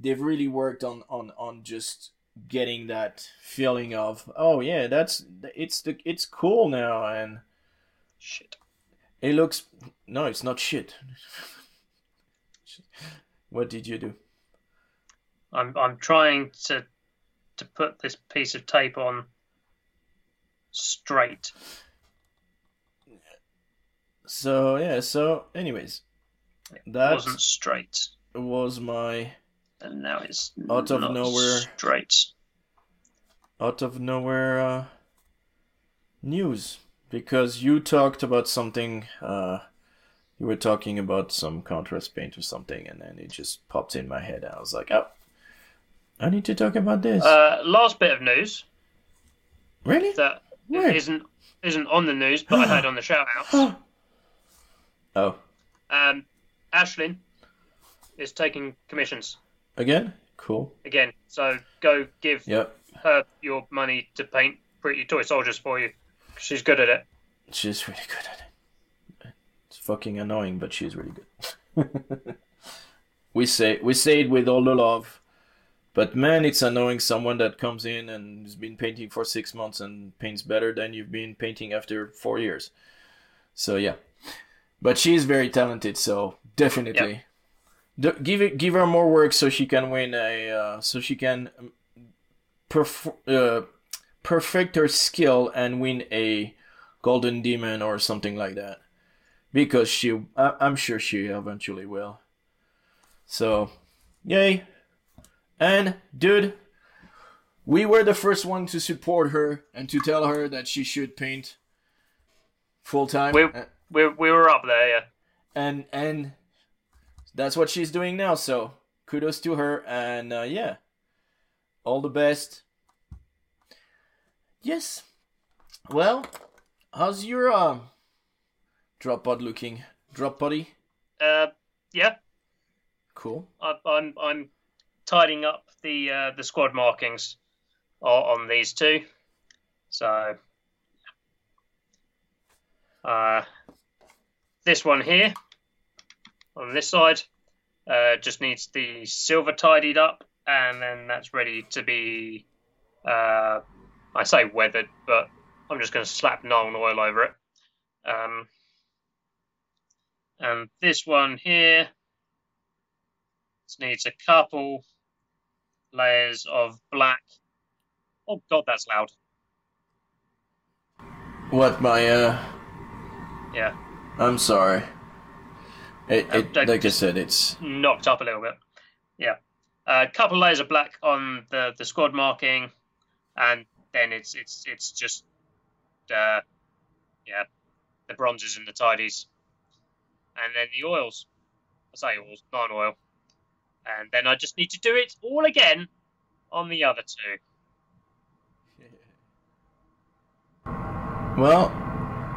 They've really worked on on on just getting that feeling of oh yeah that's it's the it's cool now and shit. it looks no it's not shit what did you do I'm I'm trying to to put this piece of tape on straight. so yeah so anyways It that wasn't straight, was my and now it's Out of nowhere. straight. out of nowhere uh, news because you talked about something uh, you were talking about some contrast paint or something and then it just popped in my head i was like oh i need to talk about this Uh, last bit of news really that Where? isn't isn't on the news, but I heard on the shout outs. oh Um, Ashelyn is taking commissions again? Cool. Again, so go give yep. her your money to paint pretty toy soldiers for you. She's good at it. she's really good at it. It's fucking annoying but she's really good. We say we say it with all the love but man it's annoying someone that comes in and has been painting for six months and paints better than you've been painting after four years. So yeah. But she's very talented so definitely D- give it give her more work so she can win a uh, so she can um, perf- uh, perfect her skill and win a golden demon or something like that. Because she I- i'm sure she eventually will. So yay. And dude we were the first one to support her and to tell her that she should paint full time. We we we were up there, yeah. and and that's what she's doing now so kudos to her and uh, yeah all the best yes well how's your um drop pod looking drop body? Uh, yeah. cool I, I'm I'm tidying up the uh, the squad markings on these two. So, uh, this one here on this side uh, just needs the silver tidied up, and then that's ready to be. Uh, I say weathered, but I'm just going to slap Nuln oil over it. Um, and this one here just needs a couple layers of black. Oh god, that's loud. what my uh Yeah, i'm sorry it, Uh, it that like i said it's knocked up a little bit. Yeah, a couple layers of black on the the squad marking, and then it's it's it's just uh, yeah, the bronzes and the tidies, and then the oils. I say oils, Nuln oil, and then I just need to do it all again on the other two. Well,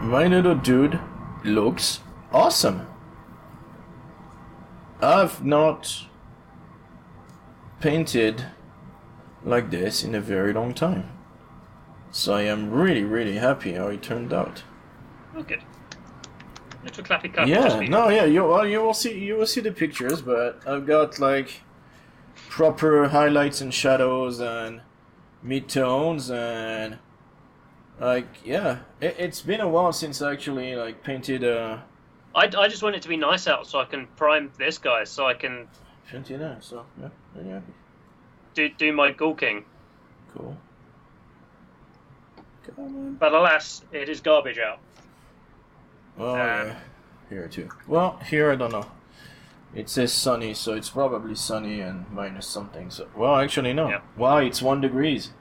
my little dude looks awesome. I've not painted like this in a very long time. So I am really, really happy how it turned out. Oh, good. Little clappy clappy. Yeah, no, yeah. You well, you will see you will see the pictures, but I've got like proper highlights and shadows and mid tones and like yeah. It, it's been a while since I actually like painted uh I, I just want it to be nice out so I can prime this guy so I can painted that. So yeah, very happy. do do my Ghoul King. Cool. Come on. But alas, it is garbage out. Oh, Um, yeah. Here too. Well, here I don't know. It says sunny, so it's probably sunny and minus something. So, well, actually no. Yeah. Wow, it's one degrees.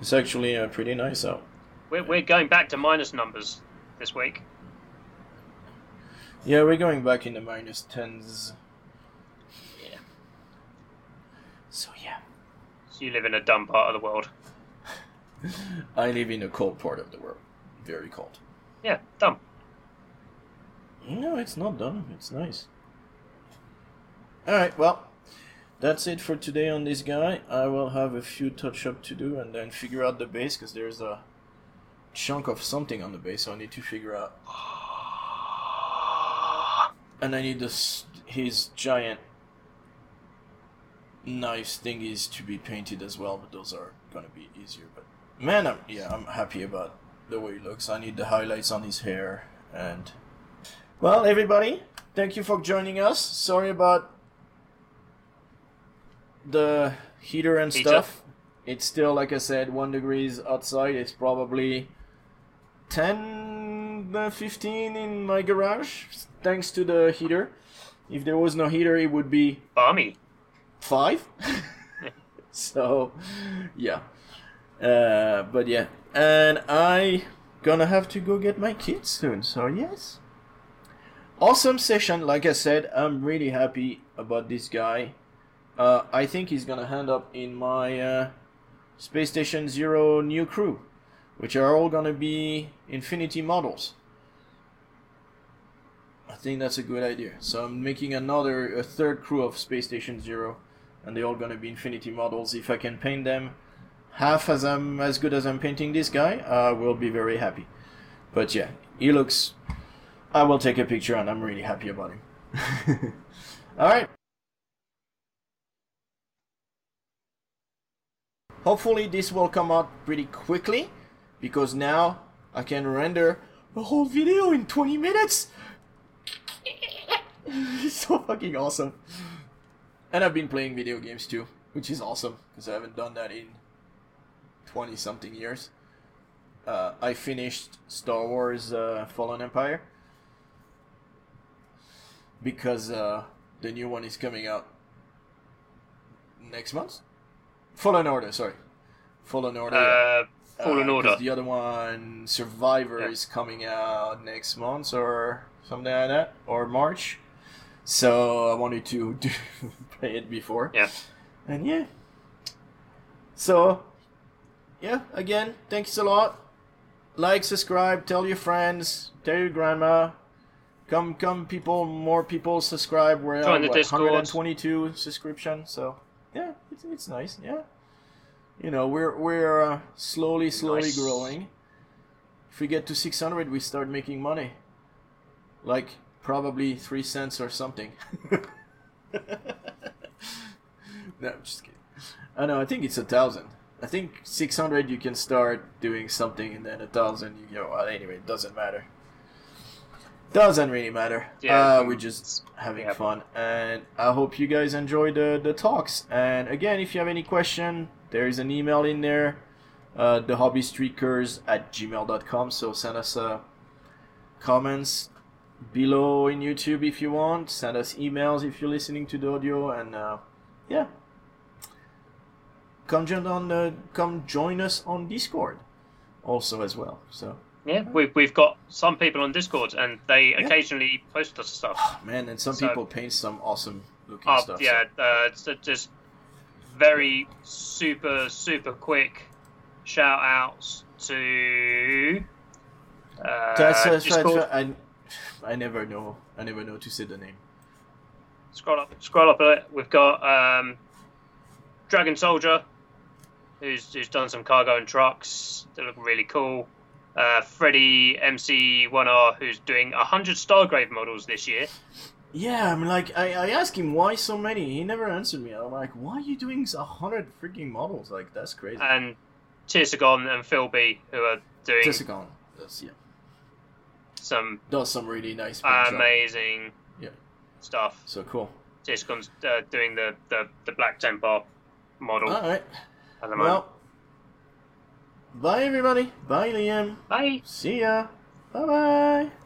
It's actually uh, pretty nice out. We're, we're going back to minus numbers this week. Yeah, we're going back in the minus tens. Yeah. So yeah, So you live in a dumb part of the world. I live in a cold part of the world. Very cold. Yeah, dumb. No, it's not dumb. It's nice. Alright, well, that's it for today on this guy. I will have a few touch up to do and then figure out the base because there's a chunk of something on the base, so I need to figure out. Ah. And I need this his giant knife thingies to be painted as well, but those are gonna be easier. But man, I'm yeah, I'm happy about the way he looks. I need the highlights on his hair and well, everybody, thank you for joining us. Sorry about the heater and stuff. It's still, like I said, one degrees outside. It's probably 10, uh, 15 in my garage, thanks to the heater. If there was no heater, it would be Barmy. five. so, yeah. Uh, but yeah, and I gonna have to go get my kids soon. So yes, awesome session. Like I said, I'm really happy about this guy. Uh, I think he's gonna end up in my uh, Space Station Zero new crew, which are all gonna be Infinity models. I think that's a good idea. So I'm making another, a third crew of Space Station Zero, and they're all gonna be Infinity models. If I can paint them half as I'm as good as I'm painting this guy, I will be very happy. But yeah, he looks. I will take a picture, and I'm really happy about him. all right. Hopefully this will come out pretty quickly because now I can render a whole video in 20 minutes. so fucking awesome. And I've been playing video games too, which is awesome because I haven't done that in 20 something years. Uh, I finished Star Wars uh, Fallen Empire because uh, the new one is coming out next month. Fallen Order, sorry. Fallen Order. Uh, Fallen Uh, 'cause Order. The other one, Survivor, Yeah. is coming out next month or something like that, or March. So I wanted to do, play it before. Yeah. And yeah. So, yeah, again, thanks a lot. Like, subscribe, tell your friends, tell your grandma. Come, come, people, more people subscribe. We're at what, 122 subscription, so yeah, it's, it's nice, yeah. You know, we're we're uh, slowly, slowly Nice. growing. If we get to 600, we start making money. Like probably three cents or something. no, I'm just kidding. I know. I think it's a thousand. I think 600 you can start doing something, and then a thousand you go. Well, anyway, it doesn't matter. Doesn't really matter. Yeah, uh, we're just having yeah. fun, and I hope you guys enjoy the the talks. And again, if you have any question, there is an email in there, uh, thehobbystreakers at gmail.com. So send us uh, comments below in YouTube if you want. Send us emails if you're listening to the audio, and uh, yeah, come join on. Uh, come join us on Discord, also as well. So Yeah, we've, we've got some people on Discord and they occasionally post us stuff. man, and some So- people paint some awesome looking Oh, stuff. yeah, uh, it's uh, just very super, super quick shout outs to. Uh, that's, Discord. I, I never know. I never know to say the name. Scroll up, scroll up a bit. We've got um, Dragon Soldier, who's who's done some cargo and trucks. They look really cool. uh, Freddie MC1R, who's doing 100 Stargrave models this year. Yeah, I mean, like, I, I asked him why so many. He never answered me. I'm like, why are you doing a hundred freaking models? Like, that's crazy. And Tiersagon and Phil B, who are doing Tessagon does, yeah, some does some really nice amazing Yeah. stuff. So cool. Tiersagon's uh, doing the, the, the Black Templar model All right. at the moment. Well, bye everybody. Bye Liam. Bye. See ya. Bye bye.